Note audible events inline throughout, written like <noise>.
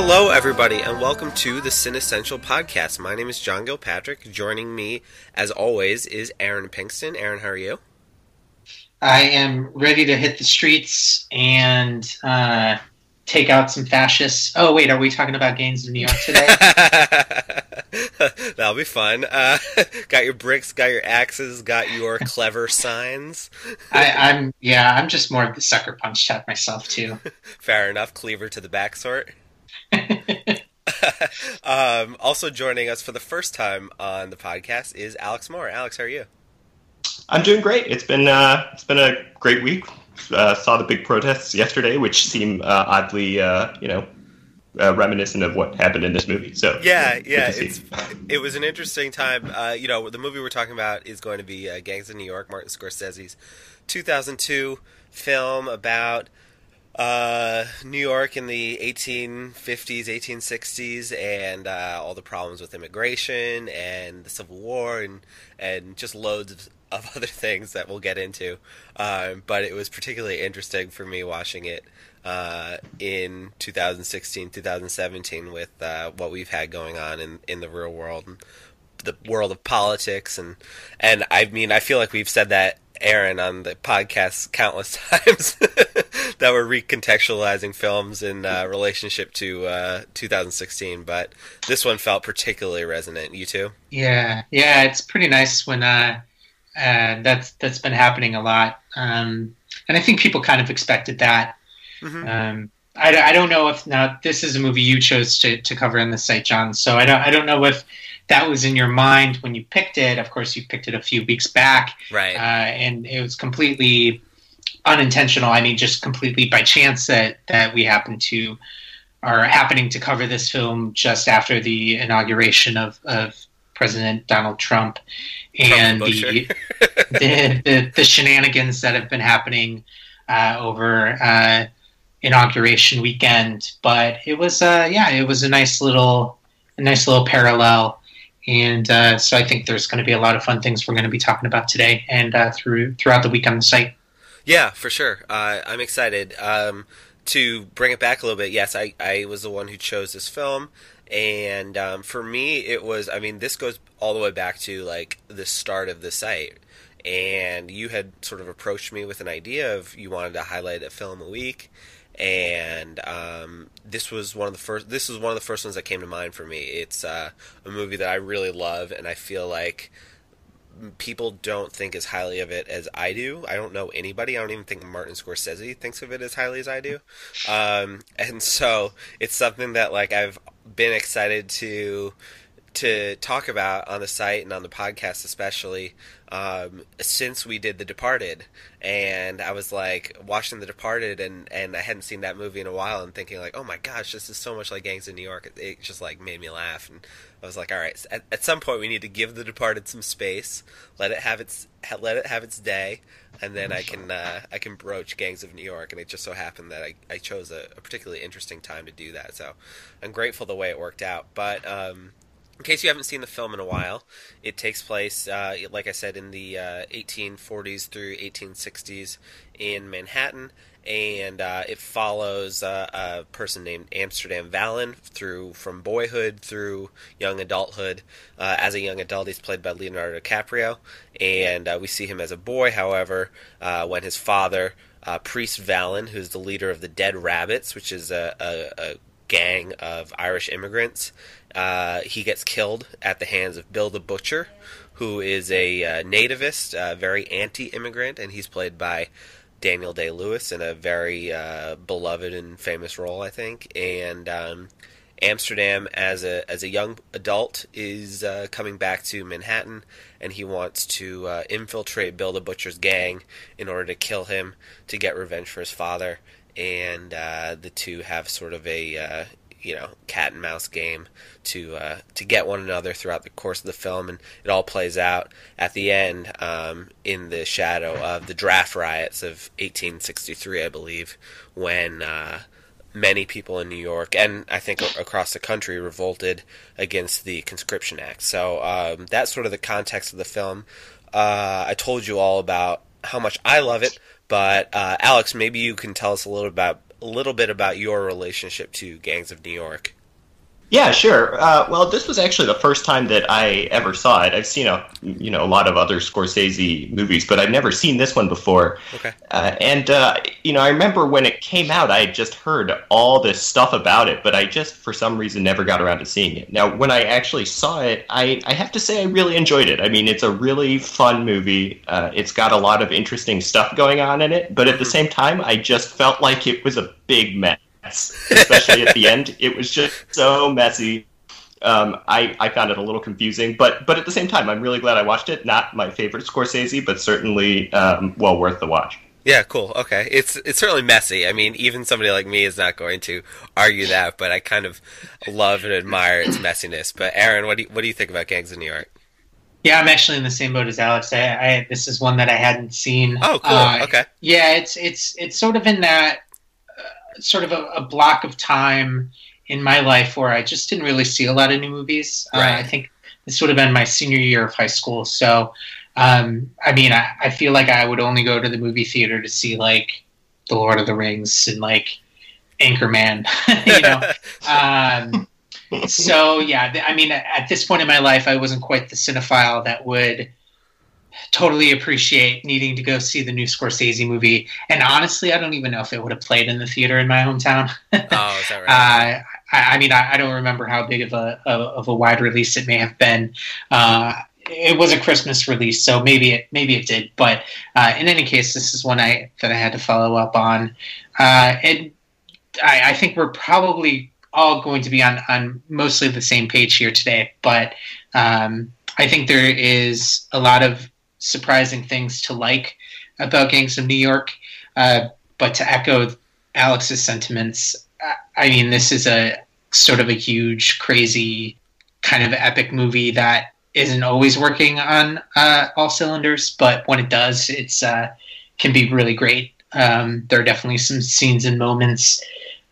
Hello, everybody, and welcome to the Cinessential podcast. My name is John Gilpatrick. Joining me, as always, is Aaron Pinkston. Aaron, how are you? I am ready to hit the streets and uh, take out some fascists. Oh, wait, are we talking about gangs in New York today? <laughs> That'll be fun. Uh, <laughs> got your bricks, got your axes, got your clever signs. I, I'm yeah, I'm just more of the sucker punch type myself too. <laughs> Fair enough. Cleaver to the back sort. <laughs> um, also joining us for the first time on the podcast is Alex Moore. Alex, how are you? I'm doing great. It's been uh, it's been a great week. Uh, saw the big protests yesterday, which seem uh, oddly, uh, you know, uh, reminiscent of what happened in this movie. So yeah, yeah, it's it was an interesting time. Uh, you know, the movie we're talking about is going to be uh, Gangs of New York, Martin Scorsese's 2002 film about uh, New York in the 1850s, 1860s, and uh, all the problems with immigration and the Civil War and and just loads of, of <laughs> other things that we'll get into. Um, but it was particularly interesting for me watching it uh, in 2016, 2017 with uh, what we've had going on in, in the real world and the world of politics and and I mean I feel like we've said that Aaron on the podcast countless <laughs> times that we're recontextualizing films in uh, relationship to uh, 2016, but this one felt particularly resonant. You too? Yeah, yeah, it's pretty nice when uh, uh, that's that's been happening a lot, um, and I think people kind of expected that. Mm-hmm. Um, I, I don't know if now this is a movie you chose to, to cover in the site, John. So I don't I don't know if that was in your mind when you picked it. Of course, you picked it a few weeks back, right? Uh, and it was completely unintentional. I mean, just completely by chance that that we happened to are happening to cover this film just after the inauguration of, of President Donald Trump and the, <laughs> the, the, the shenanigans that have been happening uh, over uh, inauguration weekend. But it was uh, yeah, it was a nice little a nice little parallel and uh, so I think there's going to be a lot of fun things we're going to be talking about today and uh, through throughout the week on the site. Yeah, for sure. Uh, I'm excited um, to bring it back a little bit. Yes, I, I was the one who chose this film, and um, for me, it was. I mean, this goes all the way back to like the start of the site. And you had sort of approached me with an idea of you wanted to highlight a film a week, and um, this was one of the first. This was one of the first ones that came to mind for me. It's uh, a movie that I really love, and I feel like people don't think as highly of it as I do. I don't know anybody. I don't even think Martin Scorsese thinks of it as highly as I do. Um, and so it's something that like I've been excited to to talk about on the site and on the podcast especially um, since we did The Departed, and I was like watching The Departed, and and I hadn't seen that movie in a while, and thinking like, oh my gosh, this is so much like Gangs of New York. It, it just like made me laugh, and I was like, all right, at, at some point we need to give The Departed some space, let it have its let it have its day, and then I can uh, I can broach Gangs of New York, and it just so happened that I, I chose a, a particularly interesting time to do that. So I'm grateful the way it worked out, but. Um, in case you haven't seen the film in a while, it takes place, uh, like I said, in the uh, 1840s through 1860s in Manhattan, and uh, it follows uh, a person named Amsterdam Vallon through from boyhood through young adulthood. Uh, as a young adult, he's played by Leonardo DiCaprio, and uh, we see him as a boy. However, when his father, Priest Vallon, who's the leader of the Dead Rabbits, which is a, a, a gang of Irish immigrants, uh, he gets killed at the hands of Bill the Butcher, who is a uh, nativist, uh, very anti-immigrant, and he's played by Daniel Day Lewis in a very uh, beloved and famous role, I think. And um, Amsterdam, as a as a young adult, is uh, coming back to Manhattan, and he wants to uh, infiltrate Bill the Butcher's gang in order to kill him to get revenge for his father. And the two have sort of a you know cat and mouse game to uh, to get one another throughout the course of the film, and it all plays out at the end um, in the shadow of the draft riots of 1863, I believe, when uh, many people in New York and I think across the country revolted against the Conscription Act. So um, that's sort of the context of the film. Uh, I told you all about how much I love it, but uh, Alex, maybe you can tell us a little about a little bit about your relationship to Gangs of New York. Yeah, sure. Uh, well, this was actually the first time that I ever saw it. I've seen a you know a lot of other Scorsese movies, but I've never seen this one before. Okay. Uh, and uh, you know, I remember when it came out, I had just heard all this stuff about it, but I just for some reason never got around to seeing it. Now, when I actually saw it, I I have to say I really enjoyed it. I mean, it's a really fun movie. Uh, it's got a lot of interesting stuff going on in it, but at the Mhm. same time, I just felt like it was a big mess especially at the end. It was just so messy. Um, I, I found it a little confusing, but but at the same time, I'm really glad I watched it. Not my favorite Scorsese, but certainly um, well worth the watch. Yeah, cool. Okay, it's it's certainly messy. I mean, even somebody like me is not going to argue that, but I kind of love and admire its messiness. But Aaron, what do you, what do you think about Gangs of New York? Yeah, I'm actually in the same boat as Alex. I, I this is one that I hadn't seen. Oh, cool. Uh, okay. Yeah, it's it's it's sort of in that sort of a, a block of time in my life where I just didn't really see a lot of new movies. Uh, Right. I think this would have been my senior year of high school. So, um, I mean, I, I feel like I would only go to the movie theater to see like The Lord of the Rings and like Anchorman. <laughs> you know, <laughs> um, so yeah, th- I mean, at this point in my life, I wasn't quite the cinephile that would totally appreciate needing to go see the new Scorsese movie. And honestly, I don't even know if it would have played in the theater in my hometown. <laughs> oh, is that right? Uh, I, I mean, I, I don't remember how big of a of, of a wide release it may have been. Uh, it was a Christmas release, so maybe it maybe it did. But uh, in any case, this is one I that I had to follow up on, uh, and I, I think we're probably all going to be on on mostly the same page here today. But um, I think there is a lot of surprising things to like about Gangs of New York. Uh, but to echo Alex's sentiments, I- mean, this is a sort of a huge, crazy, kind of epic movie that isn't always working on uh, all cylinders, but when it does, it's uh, can be really great. Um, there are definitely some scenes and moments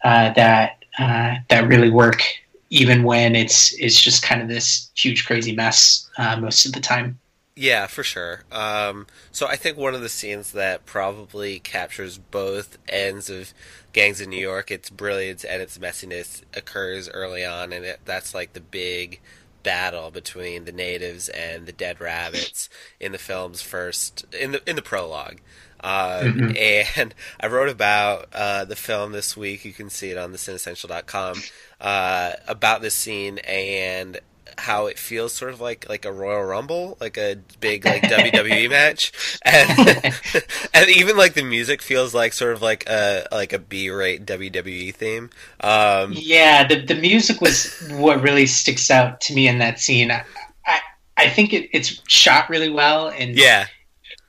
uh, that uh, that really work, even when it's it's just kind of this huge, crazy mess uh, most of the time. Yeah, for sure. Um, so I think one of the scenes that probably captures both ends of Gangs in New York, its brilliance and its messiness, occurs early on, and it, that's like the big battle between the natives and the dead rabbits in the film's first in the in the prologue. Um, And <laughs> I wrote about uh, the film this week. You can see it on thecinessential.com uh, about this scene and how it feels sort of like like a Royal Rumble, like a big like WWE <laughs> match, and <laughs> and even like the music feels like sort of like a like a B-rate WWE theme. Um, Yeah, the the music was what really sticks out to me in that scene. I I, I think it, it's shot really well and, yeah,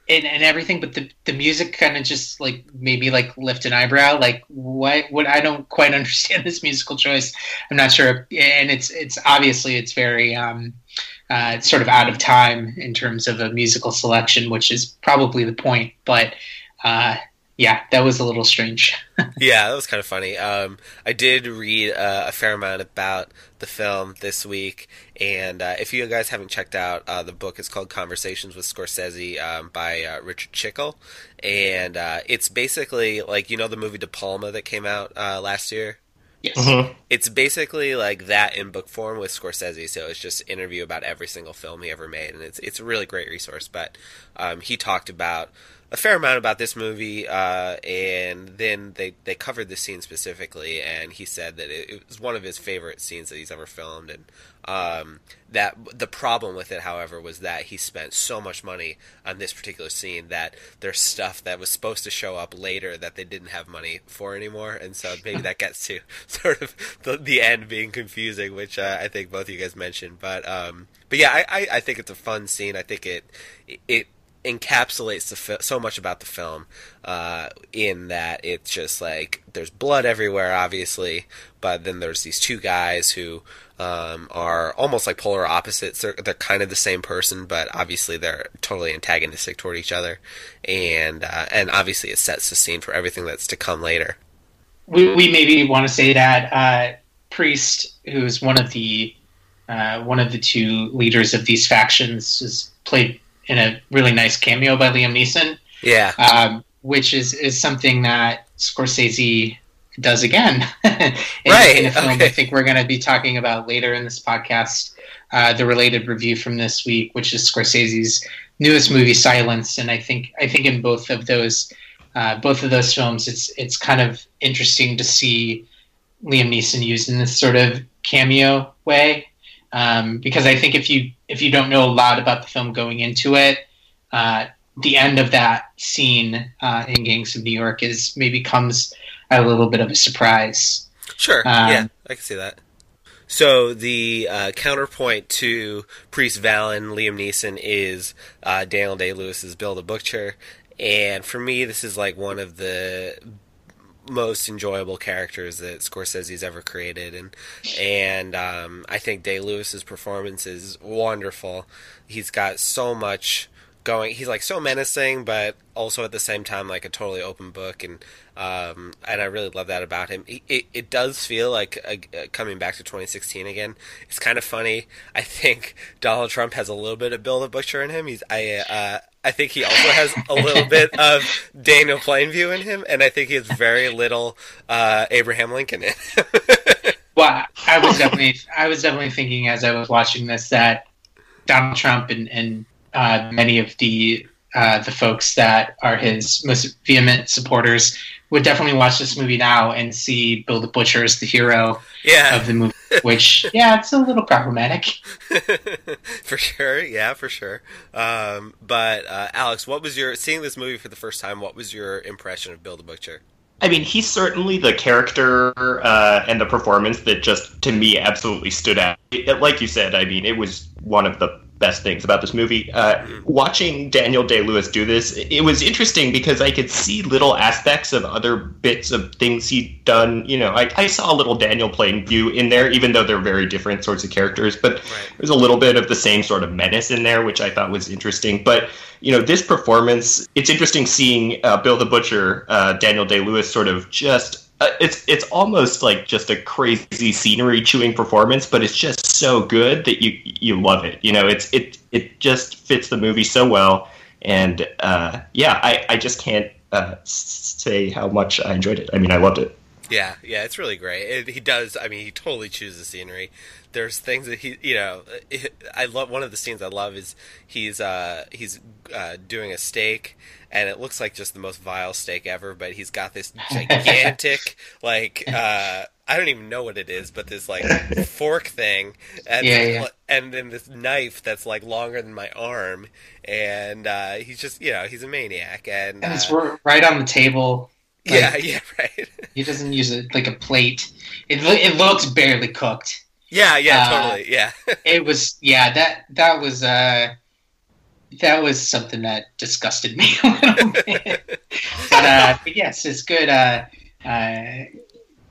and and everything, but the the music kind of just like maybe like lift an eyebrow. Like what what I don't quite <laughs> understand this musical choice. I'm not sure, and it's it's obviously it's very um uh, sort of out of time in terms of a musical selection, which is probably the point. But uh, yeah, that was a little strange. <laughs> yeah, that was kind of funny. Um, I did read uh, a fair amount about the film this week, and uh, if you guys haven't checked out uh, the book, it's called Conversations with Scorsese um, by uh, Richard Schickel, and uh, it's basically like you know the movie De Palma that came out uh, last year. Yes. Mhm. It's basically like that in book form with Scorsese. So it's just interview about every single film he ever made, and it's it's a really great resource. But um, he talked about a fair amount about this movie, uh, and then they they covered the scene specifically, and he said that it, it was one of his favorite scenes that he's ever filmed, and um, that the problem with it, however, was that he spent so much money on this particular scene that there's stuff that was supposed to show up later that they didn't have money for anymore, and so maybe that gets to <laughs> sort of the, the end being confusing, which uh, I think both of you guys mentioned. But um, but yeah, I, I, I think it's a fun scene. I think it it encapsulates the fi- so much about the film uh, in that it's just like there's blood everywhere, obviously, but then there's these two guys who um, are almost like polar opposites. They're, they're kind of the same person, but obviously they're totally antagonistic toward each other, and uh, and obviously it sets the scene for everything that's to come later. we, we maybe want to say that uh, Priest, who's one of the uh, one of the two leaders of these factions, is played in a really nice cameo by Liam Neeson, Yeah, um, which is is something that Scorsese does again. <laughs> in, right. In a film okay. I think we're going to be talking about later in this podcast, uh, the related review from this week, which is Scorsese's newest movie, Silence. And I think I think in both of those uh, both of those films, it's it's kind of interesting to see Liam Neeson used in this sort of cameo way. Um, because I think if you if you don't know a lot about the film going into it, uh, the end of that scene uh, in Gangs of New York is maybe comes a little bit of a surprise. Sure. Um, yeah, I can see that. So the uh, counterpoint to Priest Vallon, Liam Neeson, is uh, Daniel Day Lewis's Bill the Butcher, and for me, this is like one of the most enjoyable characters that Scorsese's ever created, and and um, I think Day Lewis's performance is wonderful. He's got so much going. He's like so menacing, but also at the same time like a totally open book, and um, and I really love that about him. It, it, it does feel like uh, coming back to 2016 again. It's kind of funny. I think <laughs> Donald Trump has a little bit of Bill the Butcher in him. He's I uh, I think he also has a little <laughs> bit of Daniel Plainview in him, and I think he has very little uh, Abraham Lincoln in him. <laughs> well, I was definitely I was definitely thinking as I was watching this that Donald Trump and, and uh, many of the uh, the folks that are his most vehement supporters would definitely watch this movie now and see Bill the Butcher as the hero yeah. of the movie. <laughs> Which, yeah, it's a little problematic. <laughs> for sure, yeah, for sure. Um, but uh, Alex, what was your seeing this movie for the first time? What was your impression of Bill the Butcher? I mean, he's certainly the character uh, and the performance that just, to me, absolutely stood out. It, like you said, I mean, it was one of the best things about this movie. Uh, watching Daniel Day Lewis do this, it was interesting because I could see little aspects of other bits of things he'd done. You know, I, I saw a little Daniel Plainview in there, even though they're very different sorts of characters. But right. there's a little bit of the same sort of menace in there, which I thought was interesting. But you know, this performance, it's interesting seeing uh, Bill the Butcher, uh, Daniel Day Lewis, sort of just uh, it's it's almost like just a crazy scenery chewing performance, but it's just so good that you you love it. You know, it's it it just fits the movie so well, and uh, yeah, I I just can't uh, say how much I enjoyed it. I mean, I loved it. Yeah, yeah, it's really great. It, he does. I mean, he totally chooses scenery. There's things that he, you know, it, I love. One of the scenes I love is he's uh, he's uh, doing a steak, and it looks like just the most vile steak ever. But he's got this <laughs> gigantic, like uh, I don't even know what it is, but this like fork thing, and Yeah, yeah. and then this knife that's like longer than my arm, and uh, he's just, you know, he's a maniac, and, And it's uh, right on the table. Like, yeah, <laughs> yeah, right. He doesn't use it like a plate. It, it looks barely cooked. Yeah, yeah, Uh, totally. Yeah. <laughs> It was, yeah, that that was uh, that was something that disgusted me <laughs> a little bit. but, uh, but yes, it's good. Uh, uh,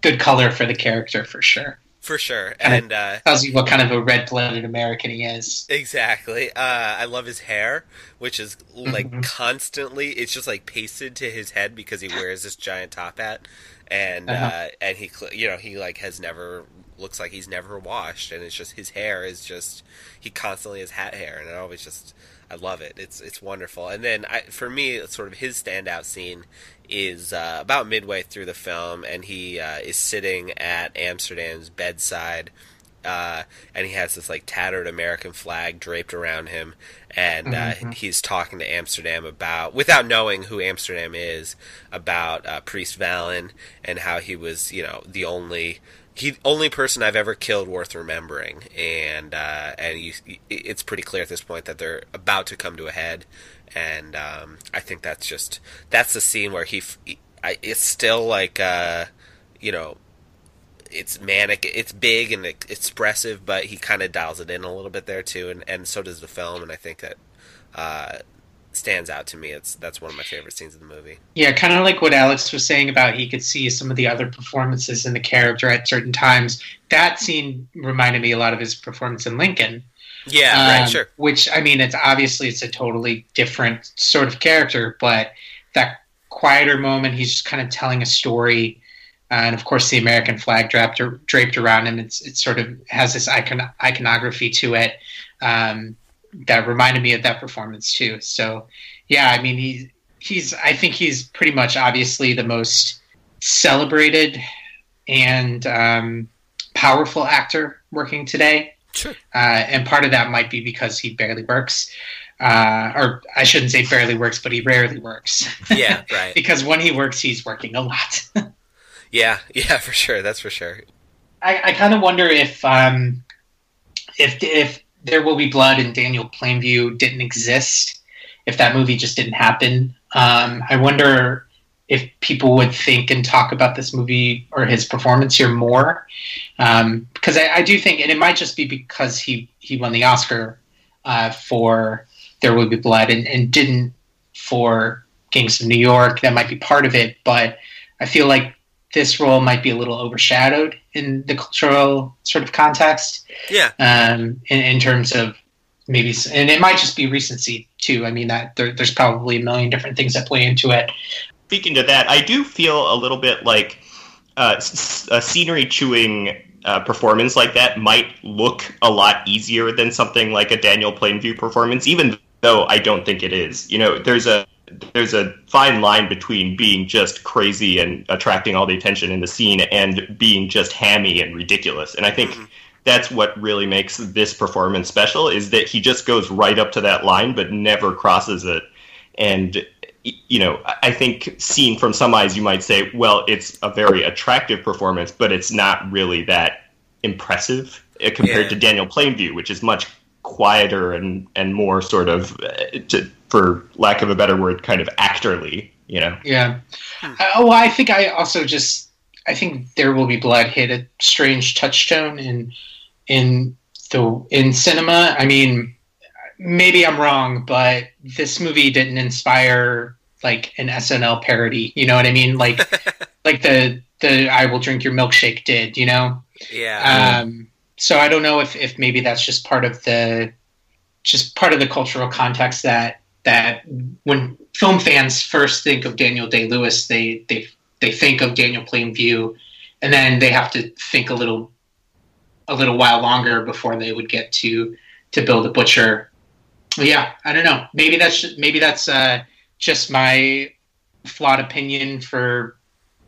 good color for the character for sure. For sure. And uh Tells you what kind of a red-blooded American he is. exactly. Uh I love his hair, which is like Mhm. constantly it's just like pasted to his head because he wears this giant top hat and Uh-huh. uh and he you know, he like has never looks like he's never washed and it's just his hair is just he constantly has hat hair and it always just I love it. It's it's wonderful. And then I, for me, sort of his standout scene is uh, about midway through the film, and he uh, is sitting at Amsterdam's bedside, uh, and he has this like tattered American flag draped around him, and uh, Mhm. he's talking to Amsterdam about, without knowing who Amsterdam is, about uh, Priest Vallon and how he was, you know, the only he only person I've ever killed worth remembering, and uh, and you, it's pretty clear at this point that they're about to come to a head, and um, I think that's just that's the scene where he, I, it's still like uh, you know, it's manic, it's big and expressive, but he kind of dials it in a little bit there too, and and so does the film, and I think that uh, stands out to me. It's that's one of my favorite scenes of the movie. Yeah, kind of like what Alex was saying about he could see some of the other performances in the character at certain times. That scene reminded me a lot of his performance in Lincoln. Yeah, right, Um, sure. Which I mean, it's obviously it's a totally different sort of character, but that quieter moment, he's just kind of telling a story, uh, and of course the American flag draped draped around him. It's it sort of has this icon iconography to it um, that reminded me of that performance too. So yeah, I mean he's he's I think he's pretty much obviously the most celebrated and um, powerful actor working today. Sure. Uh, and part of that might be because he barely works. Uh, or I shouldn't say barely works, but he rarely works. Yeah, <laughs> right. because when he works, he's working a lot. <laughs> yeah, yeah, for sure. That's for sure. I, I kind of wonder if um, if if there will be blood and Daniel Plainview didn't exist, if that movie just didn't happen. Um, I wonder if people would think and talk about this movie or his performance here more, um, because I, I, do think, and it might just be because he he won the Oscar uh, for There Will Be Blood and, and didn't for Gangs of New York. That might be part of it, but I feel like this role might be a little overshadowed in the cultural sort of context. Yeah. Um, in, in terms of maybe, and it might just be recency too. I mean, that there, there's probably a million different things that play into it. Speaking to that, I do feel a little bit like uh, a scenery chewing uh, performance like that might look a lot easier than something like a Daniel Plainview performance, even though I don't think it is. You know, there's a there's a fine line between being just crazy and attracting all the attention in the scene and being just hammy and ridiculous. And I think mm-hmm. that's what really makes this performance special is that he just goes right up to that line but never crosses it. And you know, I think seen from some eyes you might say, well, it's a very attractive performance, but it's not really that impressive uh, compared yeah. to Daniel Plainview, which is much quieter and and more sort of uh, to, for lack of a better word, kind of actorly, you know? Yeah. Hmm. Uh, well, I think I also just, I think There Will Be Blood hit a strange touchstone in, in the, in cinema. I mean, maybe I'm wrong, but this movie didn't inspire like an SNL parody. You know what I mean? Like, <laughs> like the, the I will drink your milkshake did, you know? Yeah. Um, so I don't know if, if maybe that's just part of the, just part of the cultural context that that when film fans first think of Daniel Day Lewis, they they they think of Daniel Plainview, and then they have to think a little a little while longer before they would get to to Bill the Butcher. But yeah, I don't know. Maybe that's maybe that's uh, just my flawed opinion for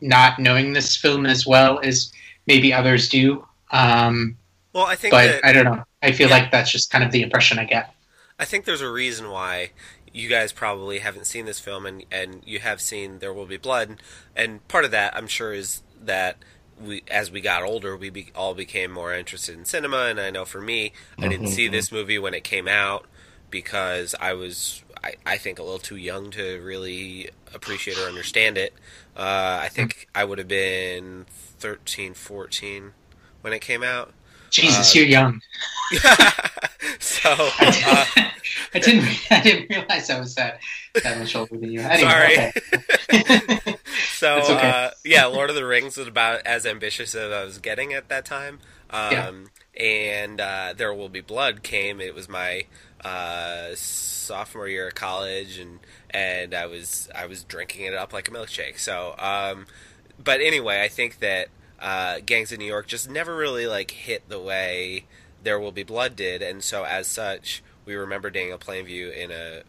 not knowing this film as well as maybe others do. Um, well, I think, but that, I don't know. I feel yeah. like that's just kind of the impression I get. I think there's a reason why you guys probably haven't seen this film and and you have seen There Will Be Blood and part of that I'm sure is that we as we got older we be, all became more interested in cinema and I know for me I didn't see mm-hmm. this movie when it came out because I was I, I think a little too young to really appreciate or understand it uh, I think I would have been 13 14 when it came out Jesus, uh, you're young. <laughs> so uh, I didn't. <laughs> I didn't realize I was that that much older than you. Anyway, sorry. Okay. <laughs> so okay. uh, yeah, Lord of the Rings was about as ambitious as I was getting at that time. Um, yeah. And uh, There Will Be Blood came. It was my uh, sophomore year of college, and and I was I was drinking it up like a milkshake. So, um, but anyway, I think that uh, Gangs of New York just never really like hit the way There Will Be Blood did, and so as such, we remember Daniel Plainview in a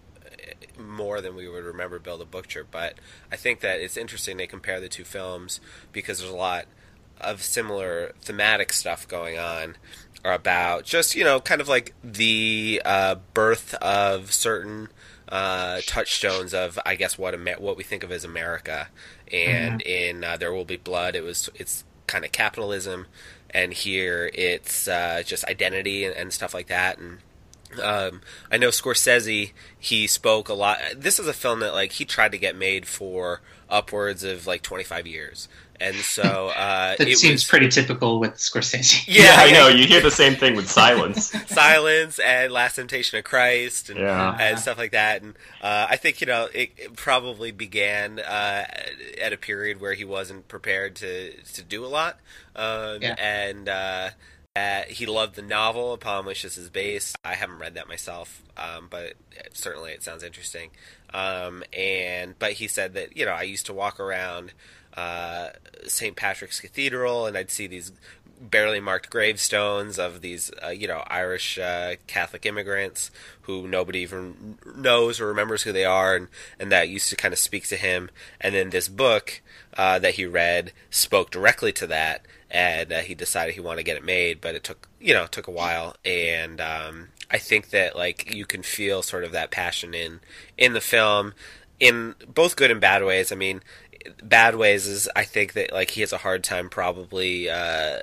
more than we would remember Bill the Butcher. But I think that it's interesting they compare the two films because there's a lot of similar thematic stuff going on about just you know kind of like the uh, birth of certain uh, touchstones of I guess what what we think of as America. And mm-hmm. in uh, There Will Be Blood, it was it's kind of capitalism, and here it's uh, just identity and, and, stuff like that. And um, I know Scorsese, he spoke a lot. This is a film that like he tried to get made for upwards of like 25 years. And so uh, that seems was, pretty typical with Scorsese. <laughs> Yeah, yeah, I know. You hear the same thing with Silence, <laughs> Silence, and Last Temptation of Christ, and, yeah. and stuff like that. And uh, I think you know it, it probably began uh, at a period where he wasn't prepared to to do a lot, um, yeah. and uh, he loved the novel upon which this is based. I haven't read that myself, um, but certainly it sounds interesting. Um, and but he said that you know I used to walk around St. Patrick's Cathedral and I'd see these barely marked gravestones of these uh, you know Irish uh, Catholic immigrants who nobody even knows or remembers who they are, and and that used to kind of speak to him. And then this book uh, that he read spoke directly to that, and uh, he decided he wanted to get it made, but it took you know took a while, and um, I think that like you can feel sort of that passion in in the film in both good and bad ways. I mean, bad ways is I think that like he has a hard time probably uh,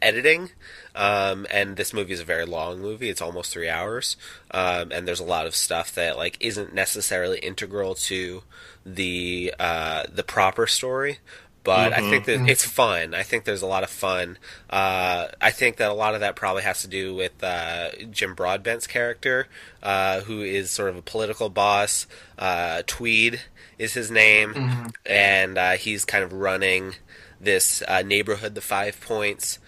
editing. Um, and this movie is a very long movie; it's almost three hours, um, and there's a lot of stuff that like isn't necessarily integral to the uh, the proper story but mm-hmm. I think that mm-hmm. it's fun. I think there's a lot of fun. Uh, I think that a lot of that probably has to do with uh, Jim Broadbent's character, uh, who is sort of a political boss. Uh, Tweed is his name, mm-hmm. and uh, he's kind of running this uh, neighborhood, the Five Points,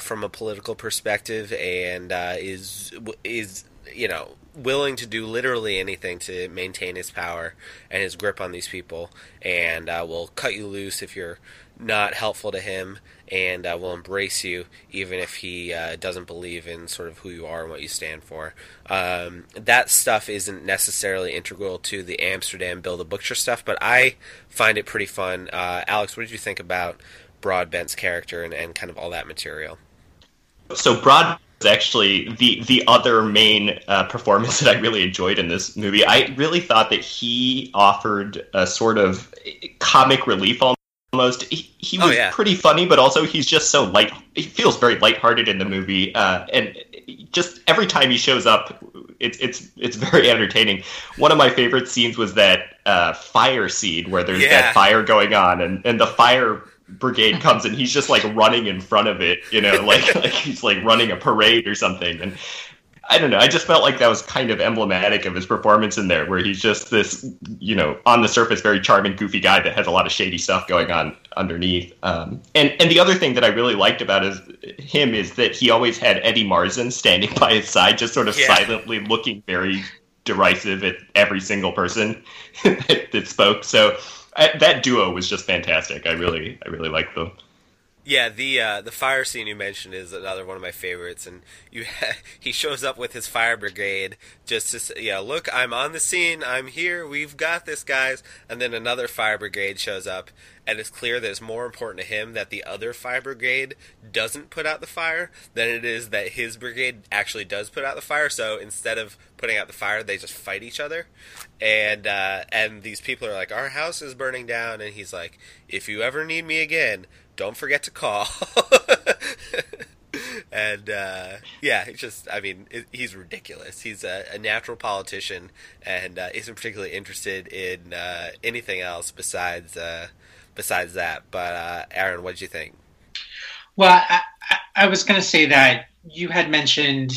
from a political perspective, and is is you know willing to do literally anything to maintain his power and his grip on these people, and uh, will cut you loose if you're not helpful to him, and uh, will embrace you even if he uh, doesn't believe in sort of who you are and what you stand for. Um, that stuff isn't necessarily integral to the Amsterdam Bill the Butcher stuff, but I find it pretty fun. Uh, Alex, what did you think about Broadbent's character and, and kind of all that material? So Broad is actually the the other main uh, performance <laughs> that I really enjoyed in this movie. I really thought that he offered a sort of comic relief almost. He, he oh, was oh, yeah. pretty funny, but also he's just so light. He feels very lighthearted in the movie, uh, and just every time he shows up, it's it's it's very <laughs> entertaining. One of my favorite scenes was that uh, fire scene where there's yeah. that fire going on, and and the fire brigade comes and he's just like running in front of it, you know, like <laughs> like he's like running a parade or something. And I don't know, I just felt like that was kind of emblematic of his performance in there, where he's just this, you know, on the surface very charming, goofy guy that has a lot of shady stuff going on underneath. Um, and and the other thing that I really liked about his, him is that he always had Eddie Marsan standing by his side, just sort of yeah. silently looking very derisive at every single person <laughs> that, that spoke. So I, that duo was just fantastic. I really, I really liked them. Yeah, the uh, the fire scene you mentioned is another one of my favorites, and you <laughs> he shows up with his fire brigade just to say, yeah, look, I'm on the scene, I'm here, we've got this, guys, and then another fire brigade shows up, and it's clear that it's more important to him that the other fire brigade doesn't put out the fire than it is that his brigade actually does put out the fire. So instead of putting out the fire, they just fight each other, and uh, and these people are like, our house is burning down, and he's like, if you ever need me again don't forget to call. <laughs> and uh, yeah, it's just, I mean, it, he's ridiculous. He's a, a natural politician and uh, isn't particularly interested in uh, anything else besides uh, besides that. But uh, Aaron, what did you think? Well, I, I was going to say that you had mentioned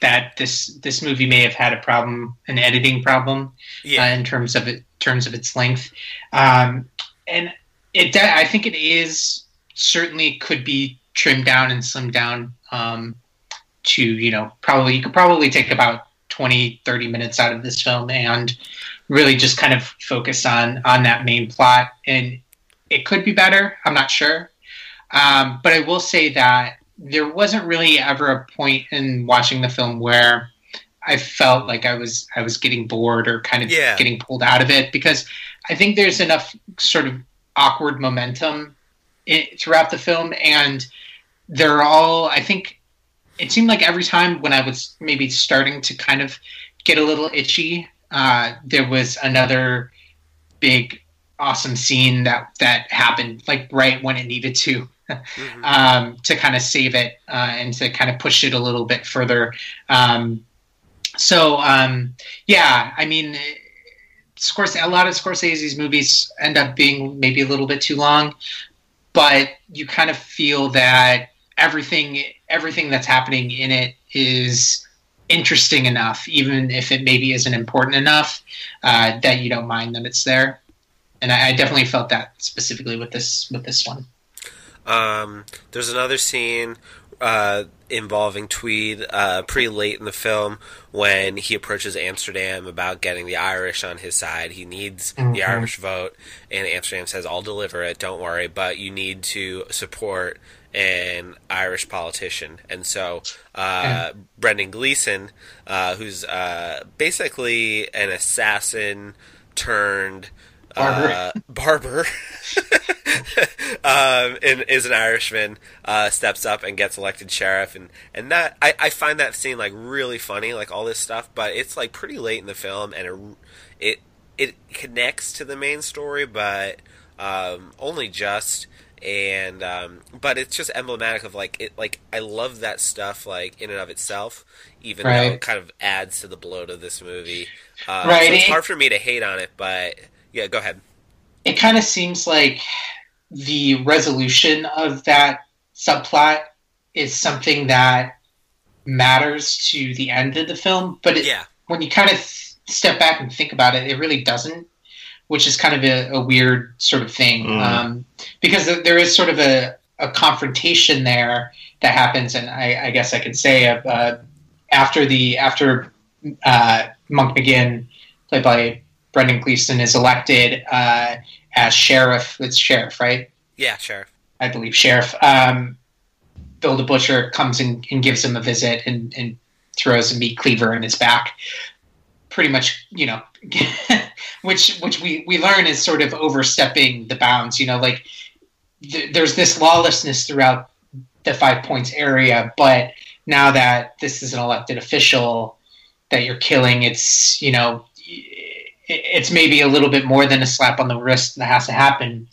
that this this movie may have had a problem, an editing problem, yeah. Uh, in terms of it, terms of its length, um, and it I think it is certainly could be trimmed down and slimmed down um, to you know probably you could probably take about 20 30 minutes out of this film and really just kind of focus on on that main plot and it could be better i'm not sure um, but i will say that there wasn't really ever a point in watching the film where i felt like i was i was getting bored or kind of yeah. getting pulled out of it because i think there's enough sort of awkward momentum throughout the film, and they're all. I think it seemed like every time when I was maybe starting to kind of get a little itchy, uh, there was another big awesome scene that that happened like right when it needed to <laughs> mm-hmm. um, to kind of save it uh, and to kind of push it a little bit further. Um, so um, yeah, I mean, Scorsese, a lot of Scorsese's movies end up being maybe a little bit too long, but you kind of feel that everything everything that's happening in it is interesting enough, even if it maybe isn't important enough, uh, that you don't mind that it's there. And I, I, definitely felt that specifically with this with this one. Um, there's another scene uh, involving Tweed uh, pretty late in the film when he approaches Amsterdam about getting the Irish on his side. He needs mm-hmm. the Irish vote, and Amsterdam says, "I'll deliver it. Don't worry, but you need to support an Irish politician, and so uh, Brendan Gleeson, uh, who's uh, basically an assassin turned Barber. uh, barber, <laughs> um, and is an Irishman, uh, steps up and gets elected sheriff, and and that I, I find that scene like really funny, like all this stuff, but it's like pretty late in the film, and it it, it connects to the main story, but um, only just. And um, but it's just emblematic of like it like I love that stuff like in and of itself, even though it kind of adds to the bloat of this movie. Uh, Right, so it's hard for me to hate on it, but yeah, go ahead. it kind of seems like the resolution of that subplot is something that matters to the end of the film, but it, Yeah, when you kind of step back and think about it, it really doesn't, which is kind of a, a weird sort of thing. Mm. Um, because there- there is sort of a, a confrontation there that happens, and I, I guess I could say uh, uh, after the after uh, Monk McGinn, played by Brendan Gleeson, is elected uh, as sheriff. It's sheriff, right? yeah, sheriff. I believe sheriff. Um, Bill the Butcher comes and, and gives him a visit and, and throws a meat cleaver in his back. Pretty much, you know, <laughs> which which we, we learn is sort of overstepping the bounds. You know, like th- there's this lawlessness throughout the Five Points area, but now that this is an elected official that you're killing, it's you know, it's maybe a little bit more than a slap on the wrist that has to happen.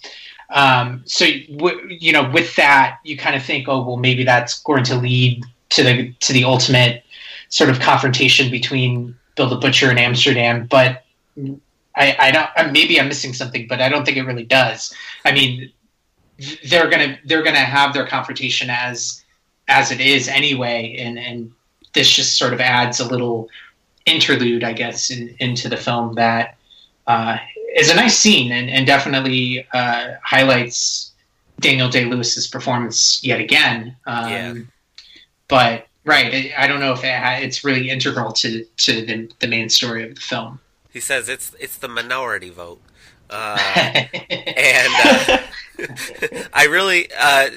Um, so w- you know, with that, you kind of think, oh well, maybe that's going to lead to the to the ultimate sort of confrontation between Bill the Butcher and Amsterdam. But I, I don't. Maybe I'm missing something, but I don't think it really does. I mean, they're gonna they're gonna have their confrontation as as it is anyway, and and this just sort of adds a little interlude, I guess, in, into the film that uh, is a nice scene and, and definitely uh, highlights Daniel Day Lewis's performance yet again. Um, Yeah. But right, I- I don't know if it it's really integral to to the, the main story of the film. He says it's it's the minority vote, uh, <laughs> and uh, <laughs> I really uh,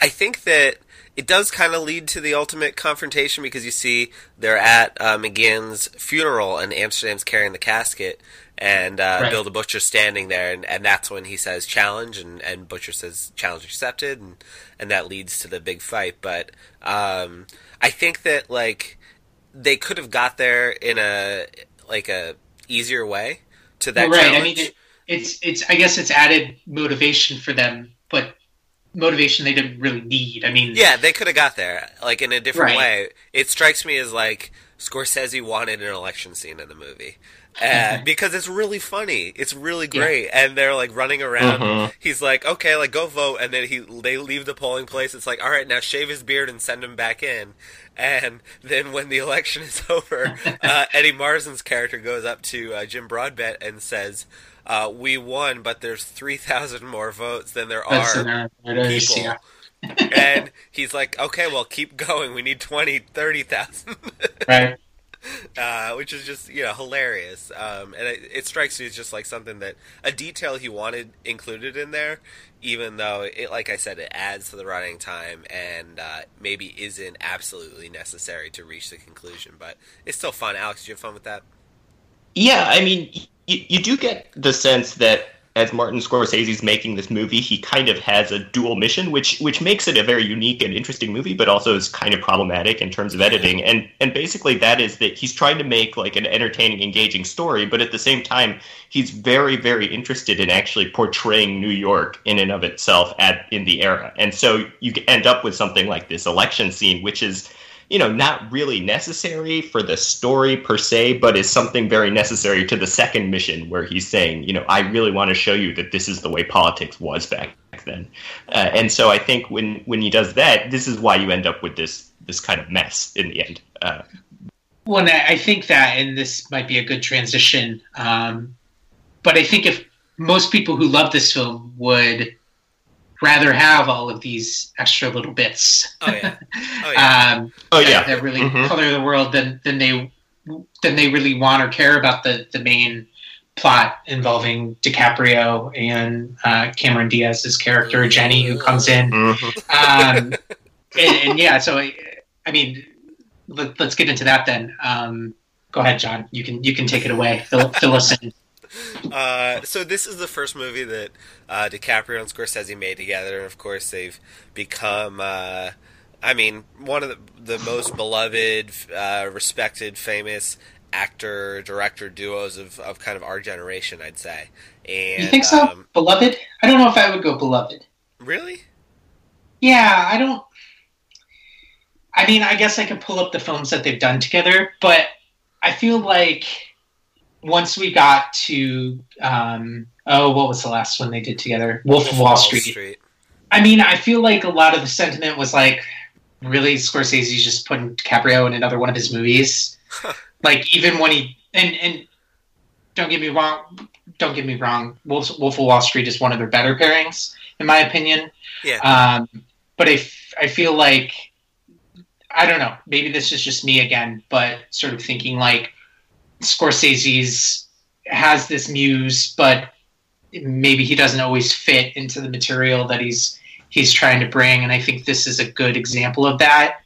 I think that it does kind of lead to the ultimate confrontation because you see they're at uh, McGinn's funeral and Amsterdam's carrying the casket. And uh, Right. Bill the Butcher standing there, and, and that's when he says challenge, and, and Butcher says challenge accepted, and, and that leads to the big fight. But um, I think that like they could have got there in a like a easier way to that right. challenge. I mean, it, it's it's. I guess it's added motivation for them, but motivation they didn't really need. I mean, yeah, they could have got there like in a different Right. way. It strikes me as like Scorsese wanted an election scene in the movie. Uh, because it's really funny, it's really Yeah. great, and they're like running around. Mhm. He's like, "Okay, like go vote," and then he they leave the polling place. It's like, "All right, now shave his beard and send him back in." And then when the <laughs> election is over, <laughs> uh, Eddie Marsan's character goes up to uh, Jim Broadbent and says, uh, "We won, but there's three thousand more votes than there that's are in our people. yeah. <laughs> <laughs> and he's like, okay, well, keep going. We need 20, 30,000. <laughs> Right. uh, which is just, you know, hilarious. Um, and it, it strikes me as just like something that, a detail he wanted included in there, even though, it, like I said, it adds to the running time and uh, maybe isn't absolutely necessary to reach the conclusion. But it's still fun. Alex, did you have fun with that? Yeah, I mean, you, you do get the sense that as Martin Scorsese Scorsese's making this movie, he kind of has a dual mission, which which makes it a very unique and interesting movie, but also is kind of problematic in terms of editing. And and basically that is that he's trying to make like an entertaining, engaging story, but at the same time, he's very, very interested in actually portraying New York in and of itself at in the era. And so you end up with something like this election scene, which is you know, not really necessary for the story per se, but is something very necessary to the second mission where he's saying, you know, I really want to show you that this is the way politics was back then. Uh, and so I think when when he does that, this is why you end up with this this kind of mess in the end. Uh, Well, I think that, and this might be a good transition. Um, but I think if most people who love this film would rather have all of these extra little bits, Oh, yeah. Oh, <laughs> yeah. um, oh that, yeah, that really Mhm. color the world, than than they than they really want or care about the the main plot involving DiCaprio and uh, Cameron Diaz's character Jenny, who comes in. Mhm. Um, and, and yeah, so I, I mean, let, us get into that then. Um, go ahead, John. You can you can take it away. Fill, fill us in. Uh, so this is the first movie that uh, DiCaprio and Scorsese made together, and of course they've become, uh, I mean, one of the, the most beloved, uh, respected, famous actor director duos of, of kind of our generation, I'd say. And You think so, Um, beloved? I don't know if I would go beloved. really? Yeah, I don't. I mean, I guess I could pull up the films that they've done together, but I feel like once we got to um, oh, what was the last one they did together? Wolf of Wall Street. I mean, I feel like a lot of the sentiment was like, really, Scorsese's just putting DiCaprio in another one of his movies. like even when he and and don't get me wrong, don't get me wrong, Wolf, Wolf of Wall Street is one of their better pairings in my opinion. Yeah. Um, but I, f- I feel like I don't know. Maybe this is just me again, but sort of thinking like Scorsese's has this muse, but maybe he doesn't always fit into the material that he's he's trying to bring, and I think this is a good example of that.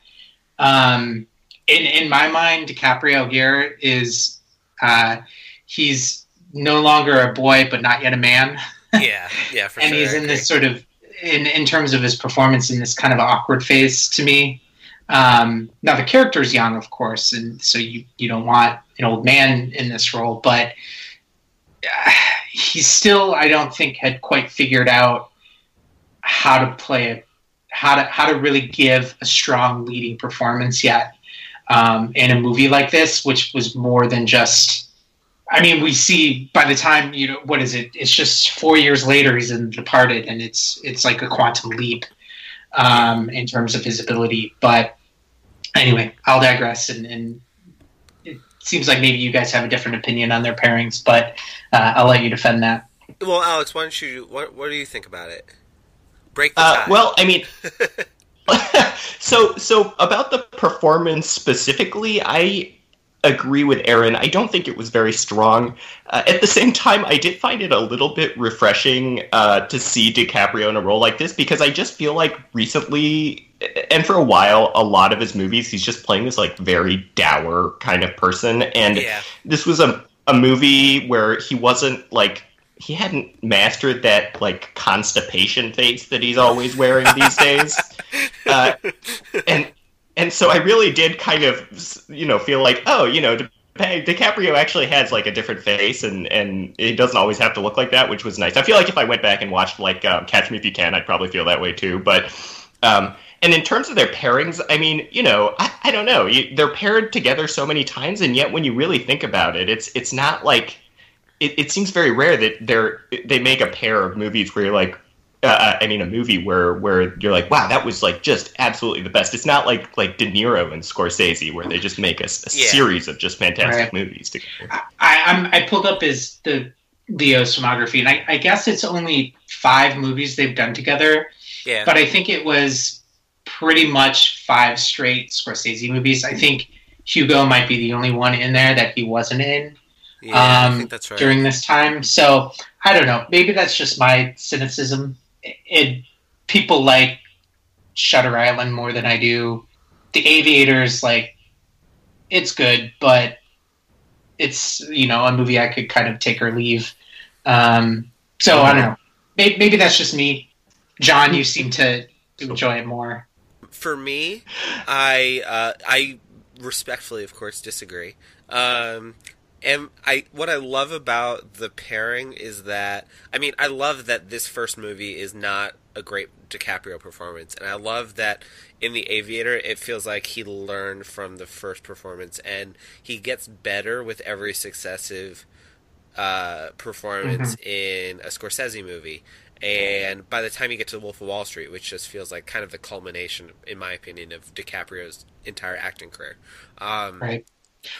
Um, in in my mind, DiCaprio here is uh, he's no longer a boy, but not yet a man yeah, yeah, for <laughs> and sure. he's in this sort of in in terms of his performance in this kind of awkward phase to me. Um, now the character is young, of course, and so you you don't want an old man in this role, but uh, he still I don't think had quite figured out how to play it, how to how to really give a strong leading performance yet um, in a movie like this, which was more than just I mean, we see by the time you know what is it? It's just four years later he's in Departed, and it's it's like a quantum leap um, in terms of his ability. But anyway, I'll digress, and, and it seems like maybe you guys have a different opinion on their pairings, but uh, I'll let you defend that. Well, Alex, why don't you? What What do you think about it? Break the Uh, well, I mean, <laughs> <laughs> so so about the performance specifically, I agree with Aaron. I don't think it was very strong. Uh, at the same time, I did find it a little bit refreshing uh, to see DiCaprio in a role like this because I just feel like recently and for a while, a lot of his movies, he's just playing this like very dour kind of person, and yeah, this was a a movie where he wasn't like he hadn't mastered that like constipation face that he's always wearing these days. <laughs> Uh, and and so I really did kind of you know feel like oh you know Di- DiCaprio actually has like a different face and and it doesn't always have to look like that, which was nice. I feel like if I went back and watched like um, Catch Me If You Can, I'd probably feel that way too. But um, and in terms of their pairings, I mean, you know, I, I don't know. You, they're paired together so many times, and yet when you really think about it, it's it's not like it, it seems very rare that they're they make a pair of movies where you're like, uh, I mean, a movie where where you're like, wow, that was like just absolutely the best. It's not like like De Niro and Scorsese where they just make a Yeah. series of just fantastic Right. movies together. I, I'm I pulled up his the Leo's filmography, and I, I guess it's only five movies they've done together. yeah. but I think it was pretty much five straight Scorsese movies. I think Hugo might be the only one in there that he wasn't in yeah, I um, think that's right. during this time. So I don't know. Maybe that's just my cynicism. It, people like Shutter Island more than I do. The Aviators, like, it's good, but it's you know a movie I could kind of take or leave. Um, so I don't know. Maybe, maybe that's just me. John, you seem to enjoy it more. For me, I uh, I respectfully, of course, disagree. Um, and I what I love about the pairing is that I mean I love that this first movie is not a great DiCaprio performance, and I love that in The Aviator it feels like he learned from the first performance, and he gets better with every successive uh, performance in a Scorsese movie. And by the time you get to Wolf of Wall Street, which just feels like kind of the culmination, in my opinion, of DiCaprio's entire acting career. Um, Right.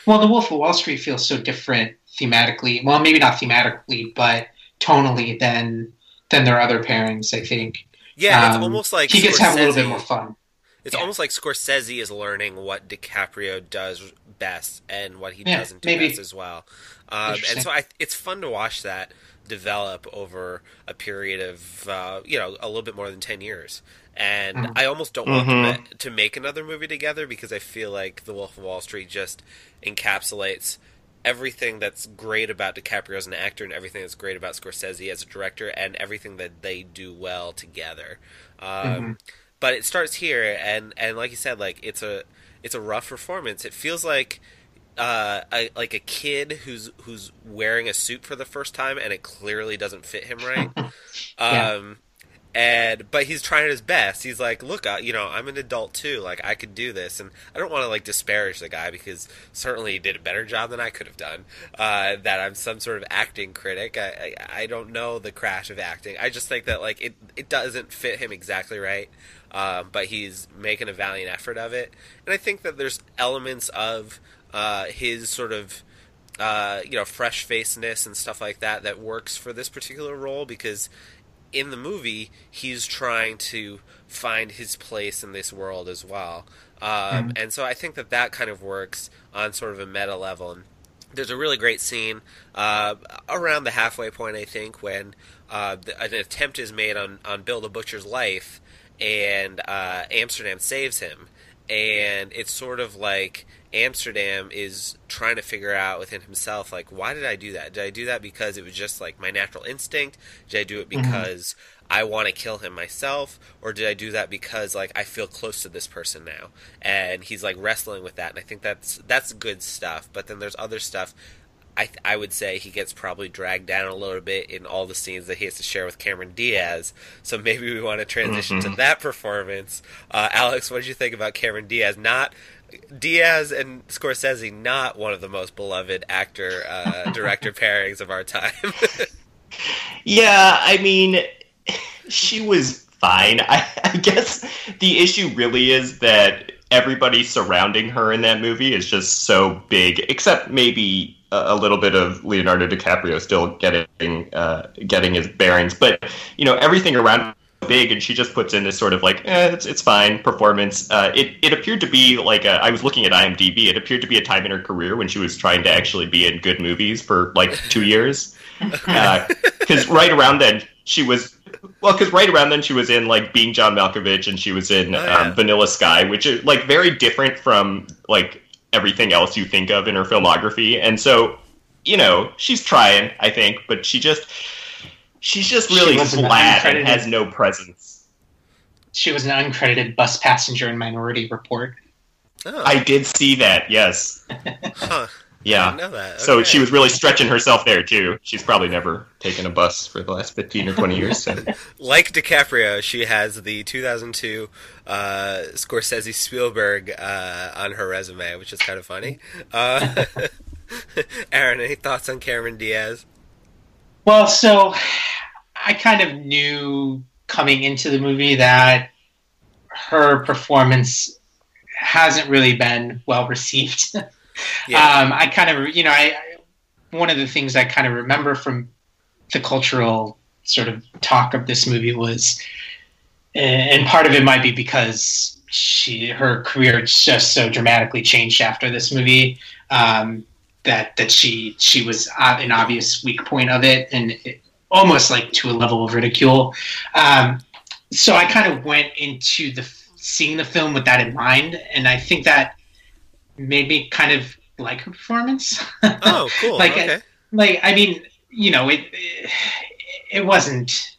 Well, The Wolf of Wall Street feels so different thematically. Well, maybe not thematically, but tonally than than their other pairings. I think Yeah, it's Um, almost like he gets to have a little bit more fun. it's Yeah. almost like Scorsese is learning what DiCaprio does best and what he Yeah, doesn't do maybe. best as well. Um, and so I, it's fun to watch that develop over a period of uh, you know a little bit more than ten years. And Mhm. I almost don't want them Mhm. to- to make another movie together because I feel like The Wolf of Wall Street just encapsulates everything that's great about DiCaprio as an actor and everything that's great about Scorsese as a director and everything that they do well together. Um, Mhm. But it starts here, and and like you said, like it's a it's a rough performance. It feels like uh, a, like a kid who's who's wearing a suit for the first time and it clearly doesn't fit him right. <laughs> Yeah. um, and but he's trying his best. He's like, look, I, you know, I'm an adult too. Like I could do this, and I don't want to like disparage the guy because certainly he did a better job than I could have done. Uh, that I'm some sort of acting critic. I, I I don't know the crash of acting. I just think that like it it doesn't fit him exactly right. Um, but he's making a valiant effort of it, and I think that there's elements of uh, his sort of uh, you know fresh facedness and stuff like that that works for this particular role because in the movie he's trying to find his place in this world as well. Um, and so i think that that kind of works on sort of a meta level. And there's a really great scene uh, around the halfway point i think when uh, the, an attempt is made on, on bill the butcher's life and uh, amsterdam saves him. And it's sort of like Amsterdam is trying to figure out within himself, like, why did I do that? Did I do that because it was just like my natural instinct? Did I do it because I want to kill him myself, or did I do that because like I feel close to this person now? And he's like wrestling with that, and I think that's that's good stuff. But then there's other stuff. I, I would say he gets probably dragged down a little bit in all the scenes that he has to share with Cameron Diaz. So maybe we want to transition to that performance. Uh, Alex, what did you think about Cameron Diaz? Not Diaz and Scorsese, not one of the most beloved actor uh, <laughs> director pairings of our time. Yeah, I mean, she was fine. I, I guess the issue really is that everybody surrounding her in that movie is just so big, except maybe a, a little bit of Leonardo DiCaprio still getting uh, getting his bearings. But you know, everything around big, and she just puts in this sort of like, eh, it's it's fine performance. Uh, it it appeared to be like a, I was looking at IMDb. It appeared to be a time in her career when she was trying to actually be in good movies for like two years <laughs> because right around then she was well because right around then she was in like being john malkovich and she was in Oh, yeah. um, vanilla sky which is like very different from like everything else you think of in her filmography and so you know she's trying i think but she just she's just She really was an flat and has no presence She was an uncredited bus passenger in Minority Report. oh, i did see that yes <laughs> huh. I yeah didn't know that. so she was really stretching herself there too she's probably never taken a bus for the last 15 or 20 years so. <laughs> like DiCaprio, she has the 2002 uh, Scorsese Spielberg uh, on her resume, which is kind of funny. Uh, <laughs> Aaron, any thoughts on Cameron Diaz? Well, so I kind of knew coming into the movie that her performance hasn't really been well received. <laughs> Yeah. Um, I kind of, you know, I I- one of the things I kind of remember from the cultural sort of talk of this movie was, and part of it might be because she her career just so dramatically changed after this movie um, that that she she was uh, an obvious weak point of it and it, almost like to a level of ridicule. Um, so I kind of went into the seeing the film with that in mind, and I think that made me kind of like her performance. Oh, <laughs> cool. Like, okay. like I mean, you know, it it wasn't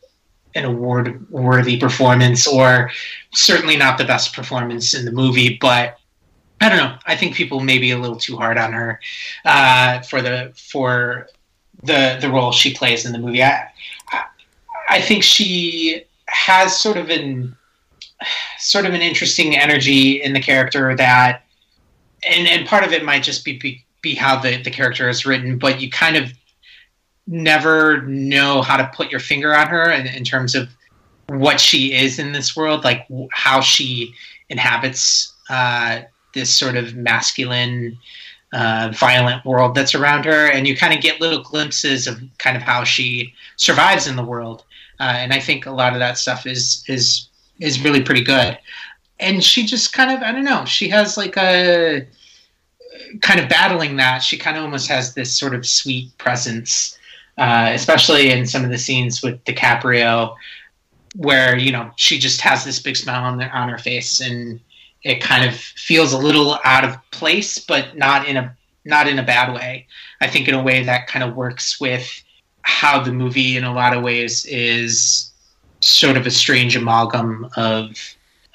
an award worthy performance, or certainly not the best performance in the movie, but. I don't know. I think people may be a little too hard on her uh, for the for the the role she plays in the movie. I, I think she has sort of an sort of an interesting energy in the character that, and and part of it might just be be, be how the the character is written, but you kind of never know how to put your finger on her in, in terms of what she is in this world, like how she inhabits uh, this sort of masculine uh, violent world that's around her, and you kind of get little glimpses of kind of how she survives in the world. Uh, and I think a lot of that stuff is is is really pretty good. and she just kind of I don't know. She has like a kind of battling that. She kind of almost has this sort of sweet presence, uh, especially in some of the scenes with DiCaprio, where you know she just has this big smile on, the, on her face, and it kind of feels a little out of place, but not in a not in a bad way. I think in a way that kind of works with how the movie, in a lot of ways, is sort of a strange amalgam of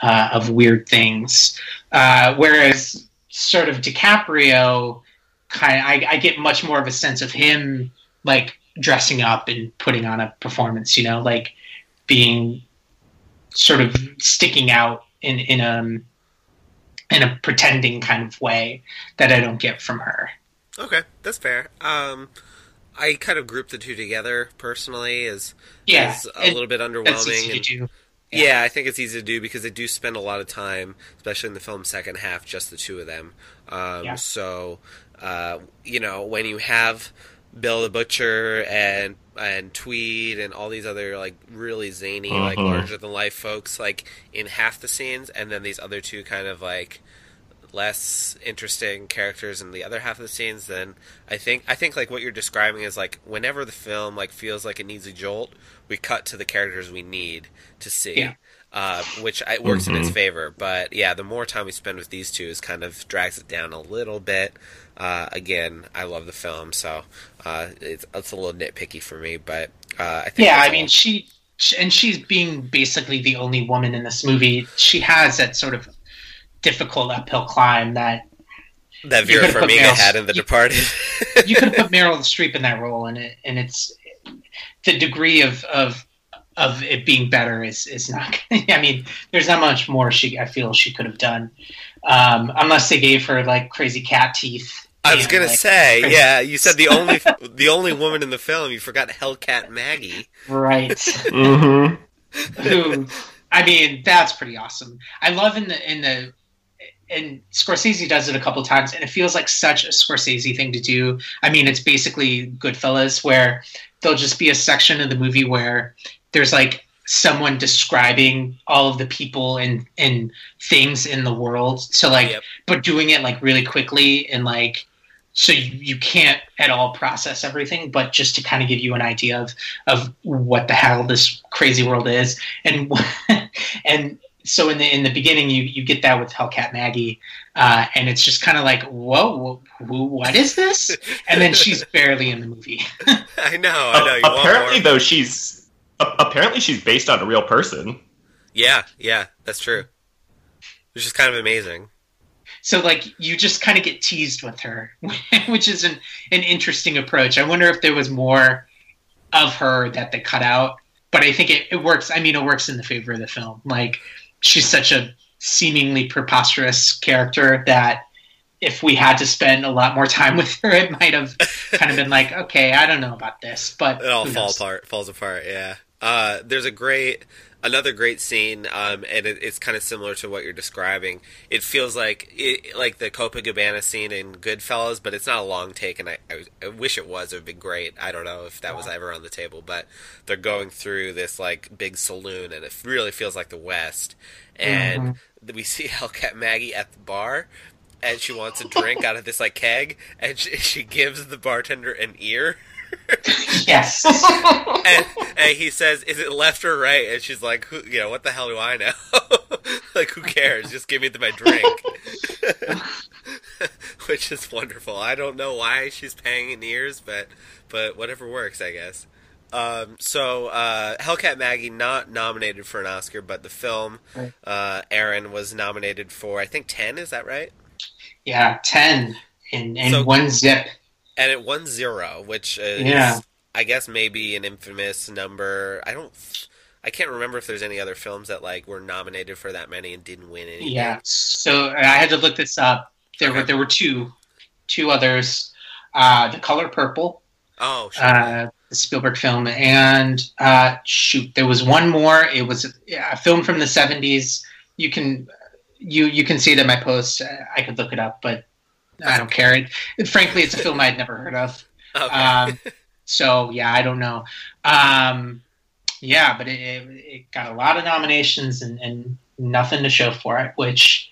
uh, of weird things. Uh, whereas sort of DiCaprio, kind of, I, I get much more of a sense of him like dressing up and putting on a performance. You know, like being sort of sticking out in in a in a pretending kind of way that I don't get from her. Okay, that's fair. Um, I kind of grouped the two together personally as Yeah, as a it- little bit underwhelming. and- do. Yeah. I think it's easy to do because they do spend a lot of time, especially in the film's second half, just the two of them. Um, Yeah. So, uh, you know, when you have Bill the Butcher and and Tweed and all these other like really zany, like Mhm. larger than life folks, like in half the scenes, and then these other two kind of like less interesting characters in the other half of the scenes then I think I think like what you're describing is like whenever the film like feels like it needs a jolt, we cut to the characters we need to see. Yeah. Uh, which I, works in its Mhm. favor, but yeah, the more time we spend with these two is kind of drags it down a little bit. Uh, again, I love the film, so uh, it's it's a little nitpicky for me, but uh, I think Yeah, I mean, all- she, and she's being basically the only woman in this movie. She has that sort of difficult uphill climb that that Vera Farmiga had in The you- Departed. you could have put <laughs> Meryl Streep in that role, and it and it's the degree of of of it being better is is not. <laughs> I mean, there's not much more she I feel she could have done, um, unless they gave her like crazy cat teeth. I was gonna like, say, <laughs> yeah, you said the only <laughs> the only woman in the film. You forgot Hellcat Maggie. right. <laughs> Mm-hmm. who I mean, that's pretty awesome. I love in the in the and Scorsese does it a couple times, and it feels like such a Scorsese thing to do. I mean, it's basically Goodfellas, where there'll just be a section of the movie where there's like someone describing all of the people and and things in the world. So like, Yep. but doing it like really quickly and like so you, you can't at all process everything, but just to kind of give you an idea of of what the hell this crazy world is, and <laughs> and so in the in the beginning you you get that with Hellcat Maggie, uh, and it's just kind of like whoa, who, what is this? And then she's <laughs> barely in the movie. I know, I know. You apparently, though, she's a- apparently she's based on a real person. Yeah, yeah, that's true. Which is kind of amazing. So like you just kind of get teased with her, <laughs> which is an an interesting approach. I wonder if there was more of her that they cut out, but I think it, it works. I mean, it works in the favor of the film. Like she's such a seemingly preposterous character that if we had to spend a lot more time <laughs> with her, it might have kind of been like, okay, I don't know about this, but It all falls apart. Falls apart. Yeah. Uh, there's a great, another great scene, um, and it, it's kind of similar to what you're describing. It feels like it, like the Copacabana scene in Goodfellas, but it's not a long take, and I, I, I wish it was. It would be great. I don't know if that was ever on the table, but they're going through this like big saloon, and it really feels like the West. And we see <laughs> Hellcat Maggie at the bar. And she wants a drink out of this like keg, and she, <laughs> she gives the bartender an ear. <laughs> Yes. and, and he says, "Is it left or right?" And she's like, who, "You know, what the hell do I know? <laughs> like, who cares? Just give me my drink." <laughs> Which is wonderful. I don't know why she's paying in ears, but but whatever works, I guess. Um, so uh, Hellcat Maggie not nominated for an Oscar, but the film uh, Aaron was nominated for. I think ten. Is that right? yeah, ten in in So- one zip. And it won zero, which uh, Yeah. is, I guess, maybe an infamous number. I don't. I can't remember if there's any other films that like were nominated for that many and didn't win anything. Yeah. So I had to look this up. There were there were two, two others. Uh, the Color Purple, Oh, sure. uh, the Spielberg film, and uh, shoot, there was one more. It was a film from the seventies. You can you you can see it in my post. I could look it up, but I don't care. It, frankly, it's a film I'd never heard of. <laughs> okay. Um, so yeah, I don't know. Um, yeah, but it, it, it got a lot of nominations and, and nothing to show for it, which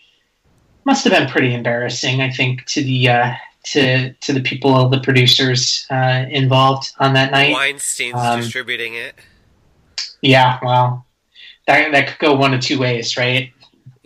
must have been pretty embarrassing. I think to the uh, to to the people, the producers uh, involved on that night. Weinstein's um, distributing it. Yeah, well, that that could go one of two ways, right?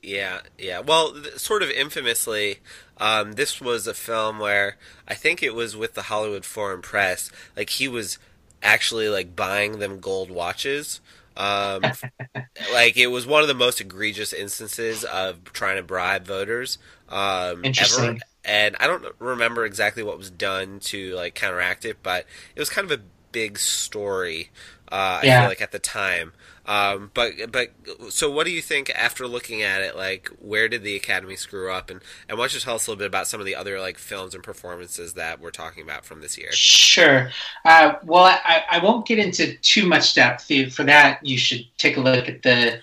Yeah, yeah. Well, th- sort of infamously, um, this was a film where I think it was with the Hollywood Foreign Press. Like he was actually like buying them gold watches. Um, <laughs> like it was one of the most egregious instances of trying to bribe voters um, Interesting. ever. And I don't remember exactly what was done to like counteract it, but it was kind of a big story. Uh, I yeah. feel like at the time. Um, but but so what do you think after looking at it? Like, where did the Academy screw up? And and why don't you tell us a little bit about some of the other like films and performances that we're talking about from this year? Sure. Uh, well, I, I won't get into too much depth. For that, you should take a look at the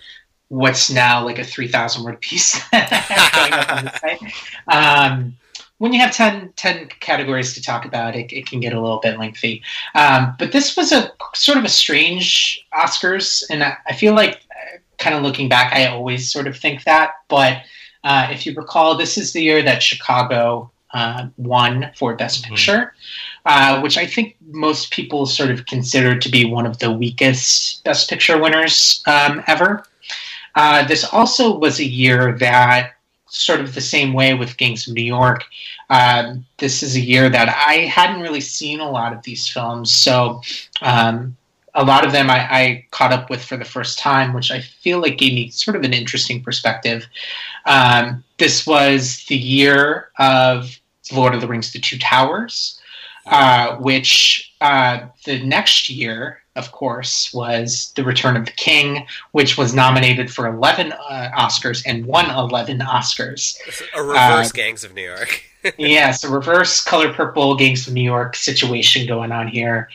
what's now like a three thousand word piece <laughs> going up on the site. <laughs> Um, when you have 10, 10 categories to talk about, it, it can get a little bit lengthy. Um, but this was a sort of a strange Oscars, and I, I feel like, uh, kind of looking back, I always sort of think that. But uh, if you recall, this is the year that Chicago uh, won for Best mm-hmm. Picture, uh, which I think most people sort of consider to be one of the weakest Best Picture winners um, ever. Uh, this also was a year that sort of the same way with Gangs of New York. Um, this is a year that I hadn't really seen a lot of these films, so um, a lot of them I, I, caught up with for the first time, which I feel like gave me sort of an interesting perspective. Um, this was the year of Lord of the Rings: The Two Towers, uh, which uh, the next year of course, was The Return of the King, which was nominated for 11 uh, Oscars and won 11 Oscars. A reverse uh, Gangs of New York. <laughs> yes, a reverse Color Purple Gangs of New York situation going on here.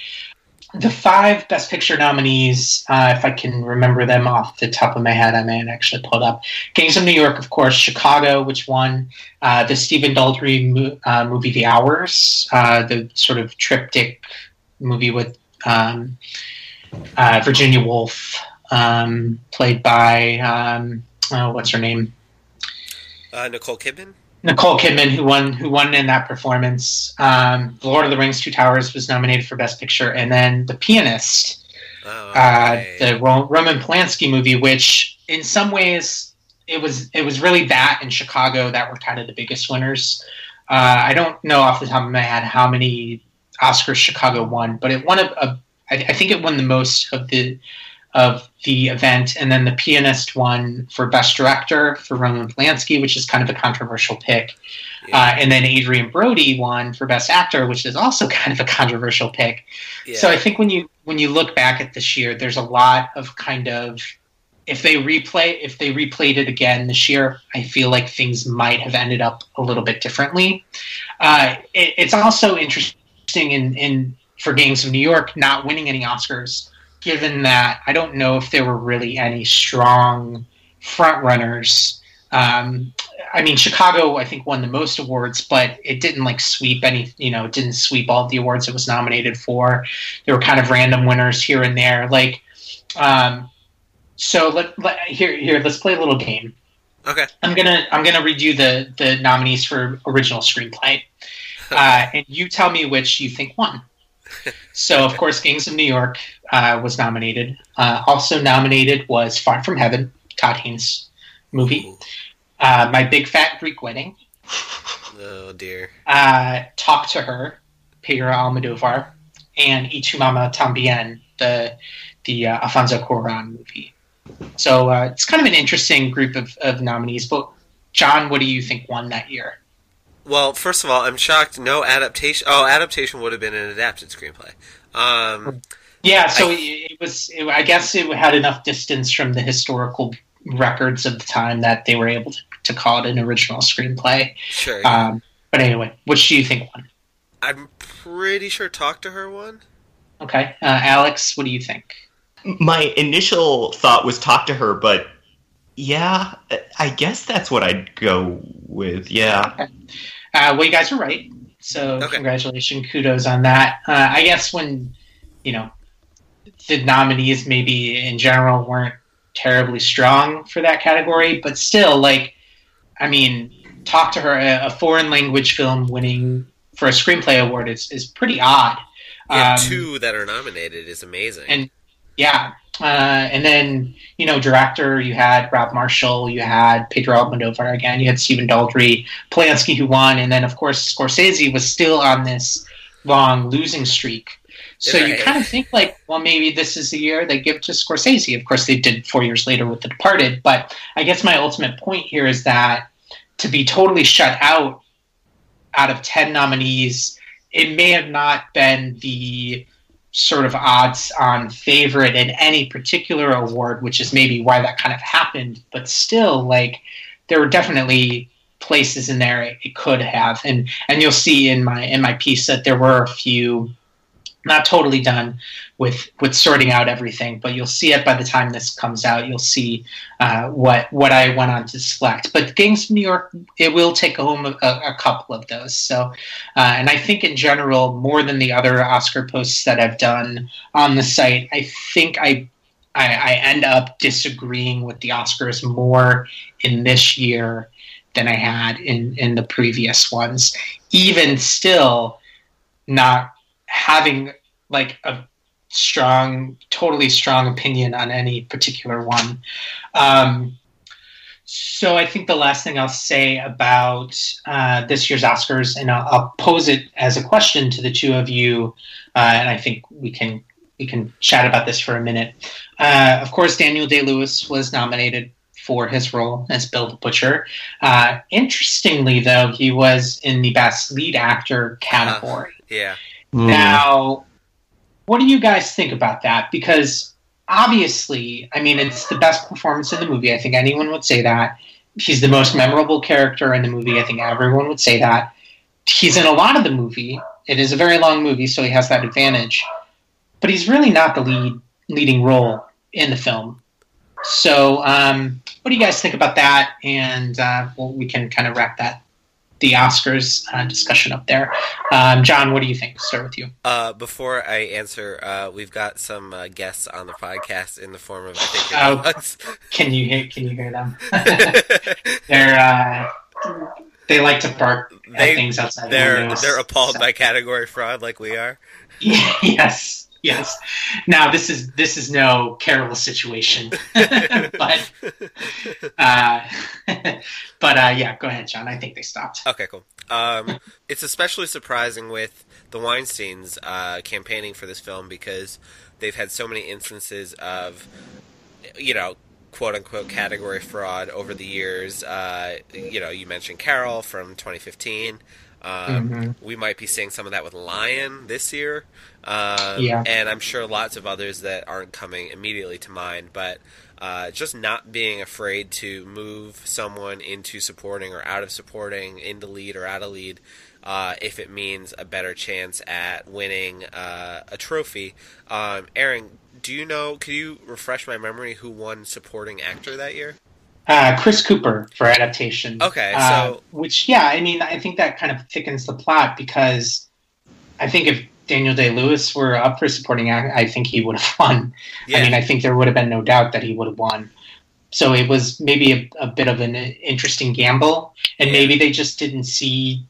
The five Best Picture nominees, uh, if I can remember them off the top of my head, I may actually pull it up. Gangs of New York, of course, Chicago, which won, uh, the Stephen Daldry mo- uh, movie The Hours, uh, the sort of triptych movie with um, uh, Virginia Woolf, um, played by um, oh, what's her name? Uh, Nicole Kidman. Nicole Kidman, who won who won in that performance. Um, the Lord of the Rings: Two Towers was nominated for Best Picture, and then The Pianist, oh, uh, the Roman Polanski movie, which in some ways it was it was really that in Chicago that were kind of the biggest winners. Uh, I don't know off the top of my head how many Oscars Chicago won, but it won a, a I, I think it won the most of the of the event, and then the pianist won for best director for Roman Polanski, which is kind of a controversial pick, yeah. uh, and then Adrien Brody won for best actor, which is also <laughs> kind of a controversial pick. Yeah. So I think when you when you look back at this year, there's a lot of kind of if they replay if they replayed it again this year, I feel like things might have ended up a little bit differently. Uh, it, it's also interesting in in for Gangs of New York not winning any Oscars, given that I don't know if there were really any strong front runners. Um, I mean, Chicago, I think, won the most awards, but it didn't like sweep any, you know, it didn't sweep all the awards it was nominated for. There were kind of random winners here and there. Like, um, so let, let here here let's play a little game. Okay. I'm gonna I'm gonna read you the the nominees for original screenplay, <laughs> uh, and you tell me which you think won so, of course, Gangs of New York uh, was nominated. Uh, also nominated was Far From Heaven, Todd Haynes movie. Uh, My Big Fat Greek Wedding. Oh dear. Uh, Talk to Her, Pedro Almodovar, and Mamá También, the the uh, Alfonso Cuarón movie. So uh, it's kind of an interesting group of, of nominees. But John, what do you think won that year? Well, first of all, I'm shocked. No adaptation. Oh, adaptation would have been an adapted screenplay. Um, yeah, so I, it was. It, I guess it had enough distance from the historical records of the time that they were able to, to call it an original screenplay. Sure. Um, but anyway, which do you think won? I'm pretty sure Talk to Her won. Okay, uh, Alex, what do you think? My initial thought was Talk to Her, but yeah, I guess that's what I'd go with. Yeah. Okay. Uh, well, you guys are right. So okay. congratulations, kudos on that. Uh, I guess when you know the nominees maybe in general weren't terribly strong for that category, but still, like, I mean, talk to her. A, a foreign language film winning for a screenplay award is is pretty odd. Yeah, Um, two that are nominated is amazing. and yeah, uh, and then you know, director you had Rob Marshall, you had Pedro Almodovar again, you had Stephen Daldry, Polanski who won, and then of course Scorsese was still on this long losing streak. So you kind of think like, well, maybe this is the year they give to Scorsese. Of course, they did four years later with The Departed, but I guess my ultimate point here is that to be totally shut out out of ten nominees, it may have not been the sort of odds on favorite in any particular award, which is maybe why that kind of happened. But still, like there were definitely places in there it, could have, and and you'll see in my in my piece that there were a few not totally done with with sorting out everything, but you'll see it by the time this comes out. You'll see uh, what what I went on to select. But Gangs of New York, it will take home a, a couple of those. So, uh, and I think in general, more than the other Oscar posts that I've done on the site, I think I. I, I end up disagreeing with the Oscars more in this year than I had in, in the previous ones. Even still, not having like a strong, totally strong opinion on any particular one. Um, so I think the last thing I'll say about uh, this year's Oscars, and I'll, I'll pose it as a question to the two of you, uh, and I think we can we can chat about this for a minute. Uh, of course, Daniel Day Lewis was nominated for his role as Bill the Butcher. Uh, interestingly, though, he was in the Best Lead Actor category. yeah. Hmm. Now, what do you guys think about that? Because obviously, I mean, it's the best performance in the movie. I think anyone would say that. He's the most memorable character in the movie. I think everyone would say that. He's in a lot of the movie. It is a very long movie, so he has that advantage. But he's really not the lead leading role in the film. So, um, what do you guys think about that? And uh, well, we can kind of wrap that the Oscars uh, discussion up there. Um, John, what do you think? Start with you. Uh, before I answer, uh, we've got some uh, guests on the podcast in the form of <laughs> I think Oh. Can you hear? Can you hear them? <laughs> they're uh, they like to bark at things outside. the they're windows. they're appalled So- by category fraud like we are. <laughs> yes, yes. Now this is this is no Carol situation, <laughs> but uh, <laughs> but uh, yeah. Go ahead, John. I think they stopped. Okay, cool. Um, it's especially surprising with the Weinsteins uh, campaigning for this film because they've had so many instances of, you know, quote unquote category fraud over the years. Uh, you know, you mentioned Carol from 2015. Um, Mhm. We might be seeing some of that with Lion this year. Um, Yeah. And I'm sure lots of others that aren't coming immediately to mind. But uh, just not being afraid to move someone into supporting or out of supporting, into lead or out of lead, uh, if it means a better chance at winning uh, a trophy. Um, Aaron, do you know? Could you refresh my memory who won supporting actor that year? Uh, Chris Cooper for adaptation. Okay, Uh, which yeah, I mean, I think that kind of thickens the plot because I think if Daniel Day Lewis were up for supporting act, I think he would have <laughs> won. yeah, I mean, I think there would have been no doubt that he would have won. So it was maybe a, a bit of an interesting gamble, and Yeah. maybe they just didn't see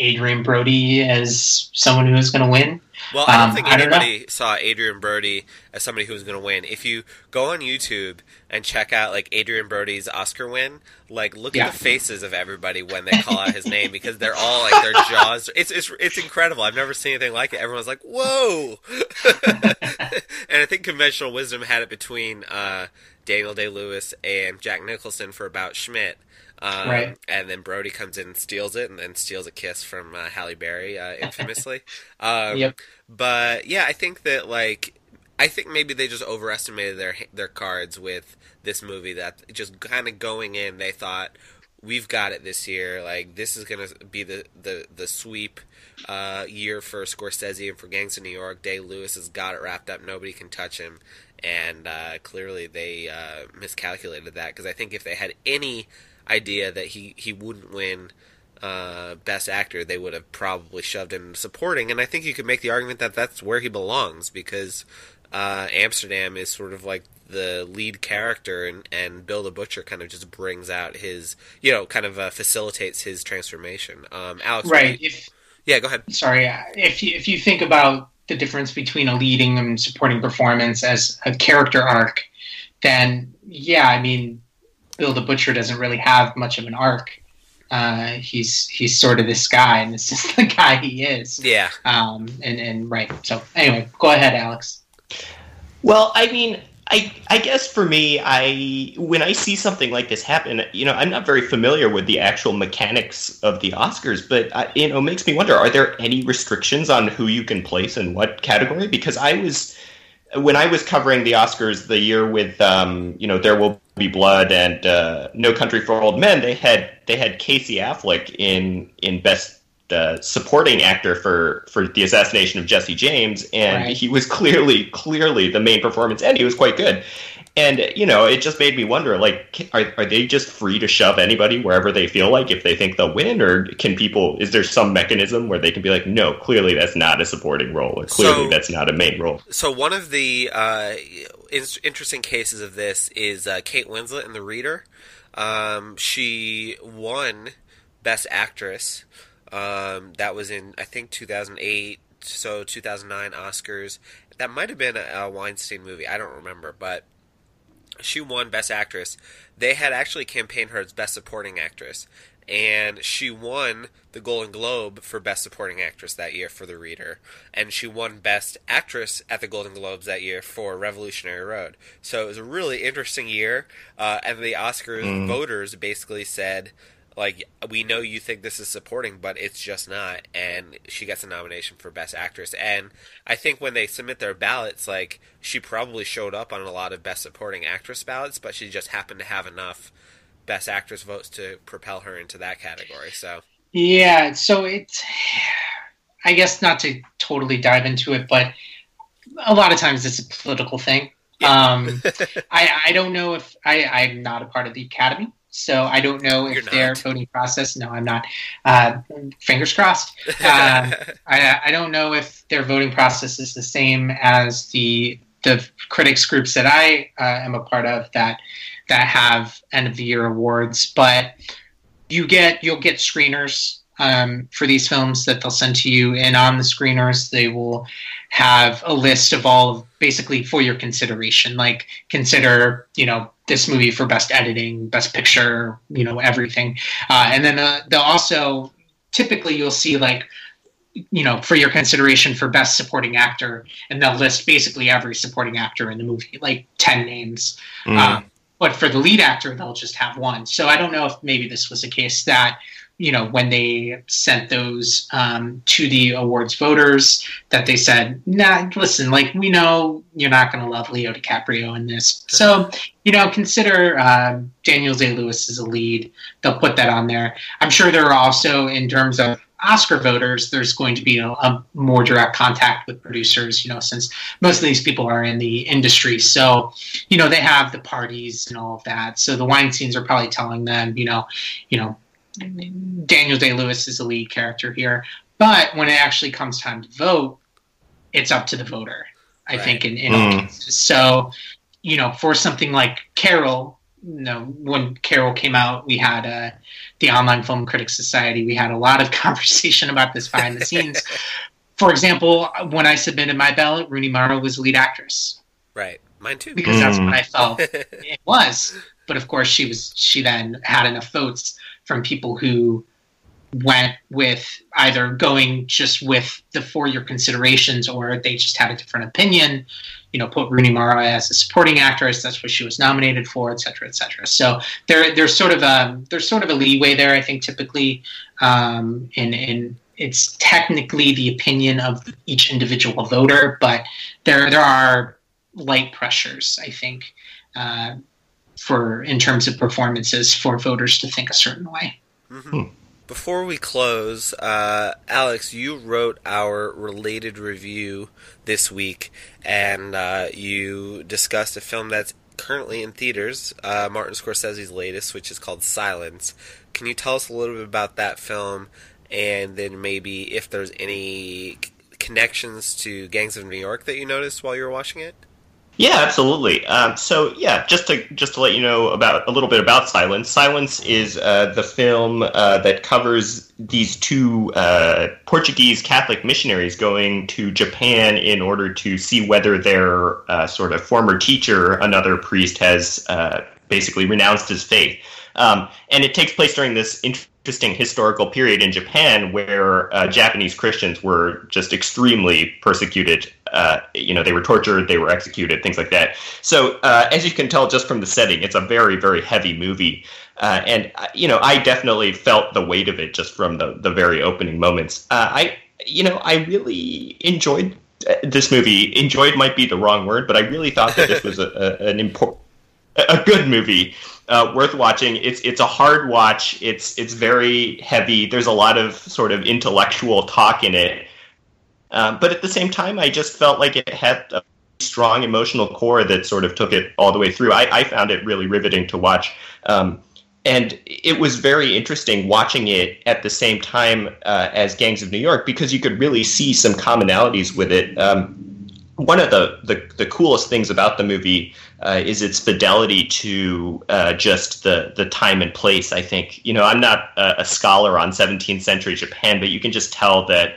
Adrien Brody as someone who was going to win. Well, I don't Um, think I don't anybody saw Adrien Brody as somebody who was going to win. If you go on YouTube and check out like Adrien Brody's Oscar win, like look Yeah. at the faces of everybody when they call out his name because they're all like their jaws. It's it's it's incredible. I've never seen anything like it. Everyone's like, "Whoa!" <laughs> and I think conventional wisdom had it between uh, Daniel Day Lewis and Jack Nicholson for about Schmidt. Um, Right. And then Brody comes in and steals it, and then steals a kiss from uh, Halle Berry, uh, infamously. <laughs> um, Yep. But yeah, I think that like I think maybe they just overestimated their their cards with this movie. That just kind of going in, they thought we've got it this year. Like this is gonna be the the the sweep uh, year for Scorsese and for Gangs of New York. Day Lewis has got it wrapped up. Nobody can touch him. And uh, clearly they uh, miscalculated that because I think if they had any idea that he, he wouldn't win uh, Best Actor, they would have probably shoved him supporting. And I think you could make the argument that that's where he belongs because uh, Amsterdam is sort of like the lead character, and, and Bill the Butcher kind of just brings out his, you know, kind of uh, facilitates his transformation. Um, Alex, right? If, yeah, go ahead. Sorry, if you, if you think about the difference between a leading and supporting performance as a character arc, then yeah, I mean, Bill the Butcher doesn't really have much of an arc. Uh, he's he's sort of this guy, and this <laughs> is the guy he is. Yeah. Um. And and right. So anyway, go ahead, Alex. Well, I mean, I I guess for me, I when I see something like this happen, you know, I'm not very familiar with the actual mechanics of the Oscars, but I, you know, it makes me wonder: are there any restrictions on who you can place in what category? Because I was when I was covering the Oscars the year with, um, you know, There Will Be Blood and uh, No Country for Old Men, they had they had Casey Affleck in in best the supporting actor for for the assassination of Jesse James, and right. he was <laughs> clearly clearly the main performance, and he was quite good. And you know, it just made me wonder: like, are are they just free to shove anybody wherever they feel like if they think they'll win, or can people? Is there some mechanism where they can be like, no, clearly that's not a supporting role, or clearly so, that's not a main role? So one of the uh, interesting cases of this is uh, Kate Winslet in The Reader. Um, she won Best Actress um, that was in I think 2008, so 2009 Oscars. That might have been a, a Weinstein movie. I don't remember, but she won Best Actress. They had actually campaigned her as Best Supporting Actress, and she won the Golden Globe for Best Supporting Actress that year for The Reader, and she won Best Actress at the Golden Globes that year for Revolutionary Road. So it was a really interesting year, uh, and the Oscars mm. voters basically said like we know you think this is supporting but it's just not. And she gets a nomination for best actress. And i think when they submit their ballots like she probably showed up on a lot of best supporting actress ballots but she just happened to have enough best actress votes to propel her into that category. So yeah so it's i guess not to totally dive into it but a lot of times it's a political thing. Yeah. um, <laughs> I, I don't know if I, I'm not a part of the academy, so I don't know if their voting process. No, I'm not. Uh, fingers crossed. Uh, <laughs> I, I don't know if their voting process is the same as the the critics groups that I uh, am a part of that that have end of the year awards. But you get you'll get screeners um, for these films that they'll send to you, and on the screeners they will have a list of all of basically for your consideration. Like consider you know this movie for best editing, best picture, you know everything, uh, and then uh, they'll also typically you'll see like you know for your consideration for best supporting actor, and they'll list basically every supporting actor in the movie, like ten names. Mm. Um, but for the lead actor, they'll just have one. So I don't know if maybe this was a case that you know, when they sent those um, to the awards voters, that they said, "Nah, listen, like we know you're not going to love Leo DiCaprio in this, so you know, consider uh, Daniel Day Lewis as a lead." They'll put that on there. I'm sure there are also, in terms of Oscar voters, there's going to be a, a, more direct contact with producers, you know, since most of these people are in the industry. So, you know, they have the parties and all of that. So the Weinsteins are probably telling them, you know, you know, Daniel Day Lewis is the lead character here. But when it actually comes time to vote, it's up to the voter. I right. think in, in mm. all cases. So, you know, for something like Carol, you know, when Carol came out, we had uh, the Online Film Critics Society. We had a lot of <laughs> conversation about this behind the scenes. <laughs> for example, when I submitted my ballot, Rooney Mara was lead actress. Right, mine too. Because mm. that's what I felt <laughs> it was. But of course, she was. She then had enough votes from people who went with either going just with the four year considerations or they just had a different opinion you know put rooney mara as a supporting actress that's what she was nominated for et cetera et cetera. So there, there's sort of a there's sort of a leeway there i think typically um, in in it's technically the opinion of each individual voter but there there are light pressures i think uh, for in terms of performances for voters to think a certain way. Mm-hmm. Hmm. Before we close, uh, Alex, you wrote our related review this week, and uh, you discussed a film that's currently in theaters, uh, Martin Scorsese's latest, which is called Silence. Can you tell us a little bit about that film, and then maybe if there's any connections to Gangs of New York that you noticed while you were watching it? Yeah, absolutely. Um, so yeah, just to just to let you know about a little bit about Silence. Silence is uh, the film uh, that covers these two uh, Portuguese Catholic missionaries going to Japan in order to see whether their uh, sort of former teacher, another priest, has uh, basically renounced his faith. Um, and it takes place during this interesting historical period in Japan where uh, Japanese Christians were just extremely persecuted. Uh, you know, they were tortured, they were executed, things like that. So, uh, as you can tell just from the setting, it's a very, very heavy movie. Uh, and, uh, you know, I definitely felt the weight of it just from the, the very opening moments. Uh, I, you know, I really enjoyed this movie. Enjoyed might be the wrong word, but I really thought that this was a, a an important, a good movie uh, worth watching. It's it's a hard watch. It's it's very heavy. There's a lot of sort of intellectual talk in it, um, but at the same time, I just felt like it had a strong emotional core that sort of took it all the way through. I, I found it really riveting to watch. Um, and it was very interesting watching it at the same time uh, as Gangs of New York because you could really see some commonalities with it. Um, one of the, the, the, coolest things about the movie uh, is its fidelity to uh, just the, the time and place. I think, you know, I'm not a, a, scholar on 17th century Japan, but you can just tell that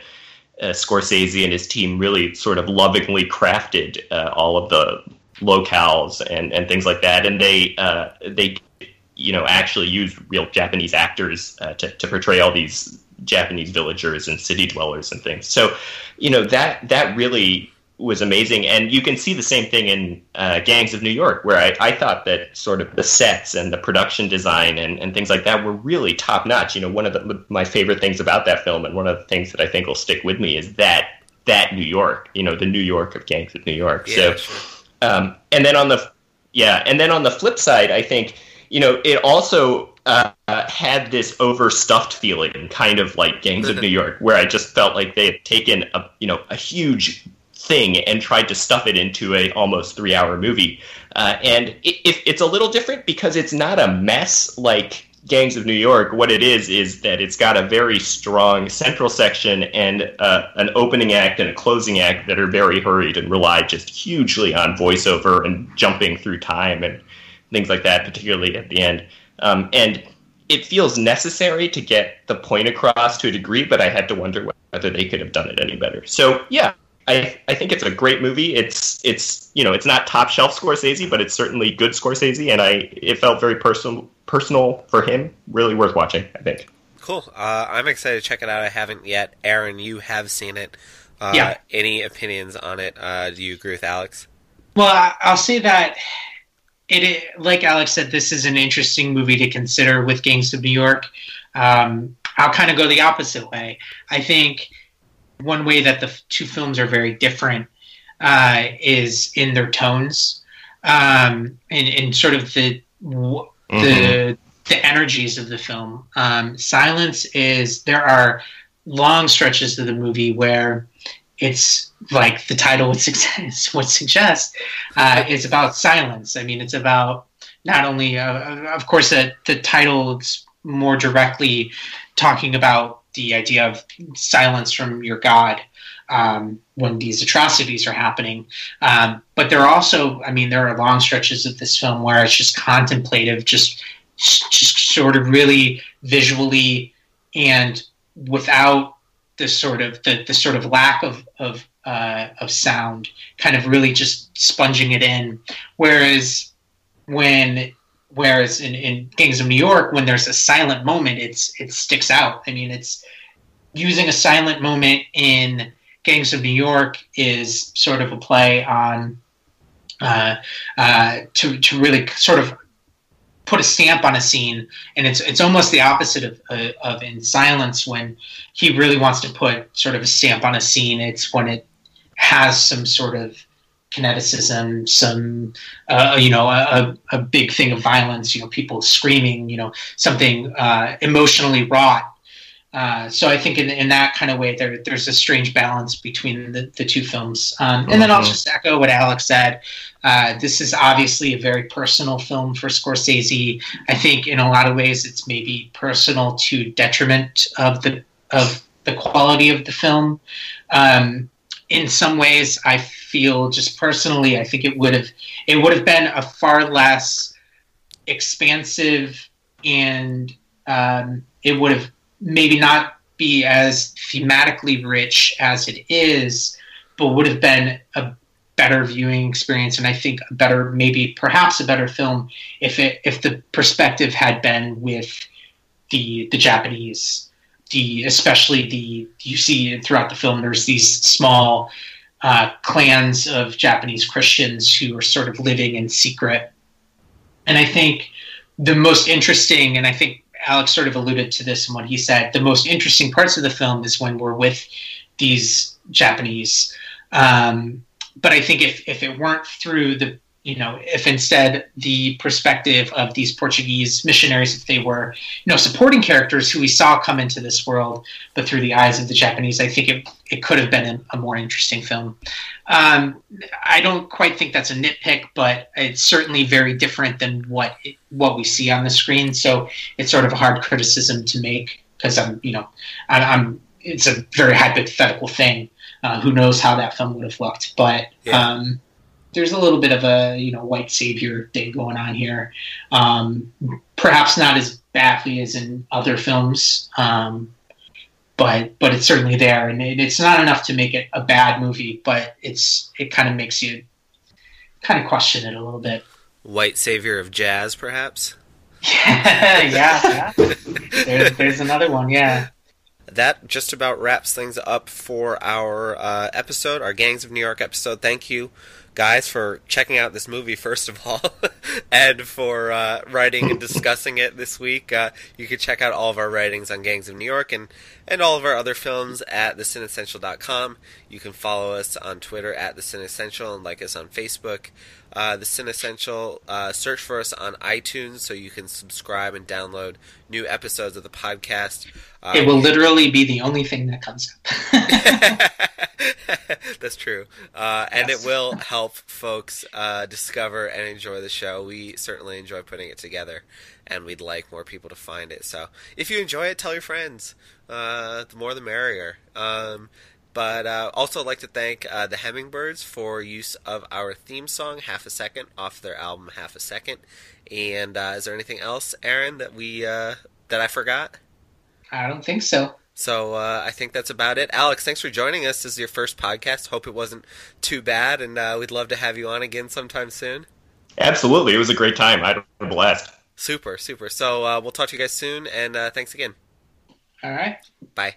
uh, Scorsese and his team really sort of lovingly crafted uh, all of the locales and, and things like that. And they, uh, they, you know, actually used real Japanese actors uh, to, to portray all these Japanese villagers and city dwellers and things. So, you know, that, that really was amazing. And you can see the same thing in uh, Gangs of New York, where I, I thought that sort of the sets and the production design and, and things like that were really top notch. You know, one of the, my favorite things about that film, and one of the things that I think will stick with me, is that that New York. You know, the New York of Gangs of New York. Yeah, so, sure. um, and then on the yeah, and then on the flip side, I think you know it also uh, had this overstuffed feeling, kind of like Gangs of <laughs> New York, where I just felt like they had taken a you know a huge thing and tried to stuff it into a almost three hour movie. Uh, and it, it, it's a little different because it's not a mess like Gangs of New York. What it is is that it's got a very strong central section and uh, an opening act and a closing act that are very hurried and rely just hugely on voiceover and jumping through time and things like that, particularly at the end. Um, and it feels necessary to get the point across to a degree, but I had to wonder whether they could have done it any better. So yeah, I, I think it's a great movie. It's it's you know it's not top shelf Scorsese, but it's certainly good Scorsese, and I it felt very personal personal for him. Really worth watching. I think. Cool. Uh, I'm excited to check it out. I haven't yet. Aaron, you have seen it. Uh, yeah. Any opinions on it? Uh, do you agree with Alex? Well, I'll say that it, like Alex said, this is an interesting movie to consider with Gangs of New York. Um, I'll kind of go the opposite way. I think one way that the two films are very different uh, is in their tones um, and, and sort of the mm-hmm. the the energies of the film. Um, Silence is there are long stretches of the movie where it's like the title would suggest, <laughs> would suggest uh, it's about silence. I mean, it's about not only, uh, of course, that the title is more directly talking about the idea of silence from your God um, when these atrocities are happening. Um, but there are also, I mean, there are long stretches of this film where it's just contemplative, just just sort of really visually and without the sort of the, the sort of lack of of uh, of sound, kind of really just sponging it in. Whereas when Whereas in, in Gangs of New York, when there's a silent moment, it's it sticks out. I mean, it's using a silent moment in Gangs of New York is sort of a play on uh, uh, to to really sort of put a stamp on a scene, and it's it's almost the opposite of uh, of in Silence when he really wants to put sort of a stamp on a scene. It's when it has some sort of kineticism, some uh, you know a, a big thing of violence, you know people screaming, you know something uh, emotionally wrought. Uh, so I think in, in that kind of way, there, there's a strange balance between the, the two films. Um, and then I'll Mhm. just echo what Alex said. Uh, this is obviously a very personal film for Scorsese. I think in a lot of ways it's maybe personal to detriment of the of the quality of the film. Um, in some ways, I feel just personally, I think it would have it would have been a far less expansive and um, it would have maybe not be as thematically rich as it is, but would have been a better viewing experience and I think a better maybe perhaps a better film if it if the perspective had been with the the Japanese the especially the you see throughout the film there's these small uh, clans of Japanese Christians who are sort of living in secret. And I think the most interesting and I think Alex sort of alluded to this in what he said the most interesting parts of the film is when we're with these Japanese. Um, but I think if, if it weren't through the you know if instead the perspective of these Portuguese missionaries if they were you know supporting characters who we saw come into this world but through the eyes of the Japanese I think it, it could have been a, more interesting film. Um, I don't quite think that's a nitpick but it's certainly very different than what it, what we see on the screen. So it's sort of a hard criticism to make because I'm you know I, I'm it's a very hypothetical thing. Uh, who knows how that film would have looked but Yeah. um, there's a little bit of a you know white savior thing going on here. Um, perhaps not as badly as in other films, um, but but it's certainly there, and it, it's not enough to make it a bad movie. But it's it kind of makes you kind of question it a little bit. White savior of jazz, perhaps. <laughs> yeah, yeah. There's, <laughs> there's another one. Yeah. that just about wraps things up for our uh, episode, our Gangs of New York episode. Thank you, guys, for checking out this movie, first of all, <laughs> and for uh, writing and discussing it this week. Uh, you can check out all of our writings on Gangs of New York and, and all of our other films at thecinessential.com. You can follow us on Twitter at The Cinessential and like us on Facebook. Uh, the Cinessential, uh, search for us on iTunes so you can subscribe and download new episodes of the podcast. Uh, It will literally be the only thing that comes up. <laughs> <laughs> That's true. Uh, and Yes. it will <laughs> help folks uh, discover and enjoy the show. We certainly enjoy putting it together, and we'd like more people to find it. So if you enjoy it, tell your friends. Uh, the more the merrier. Um, but uh, also like to thank uh, the Hemmingbirds for use of our theme song, Half a Second, off their album Half a Second. And uh, is there anything else, Aaron, that we uh, that I forgot? I don't think so. So uh, I think that's about it. Alex, thanks for joining us. This is your first podcast. Hope it wasn't too bad, and uh, we'd love to have you on again sometime soon. Absolutely, it was a great time. I had a blast. Super, super. So uh, we'll talk to you guys soon, and uh, thanks again. All right. Bye.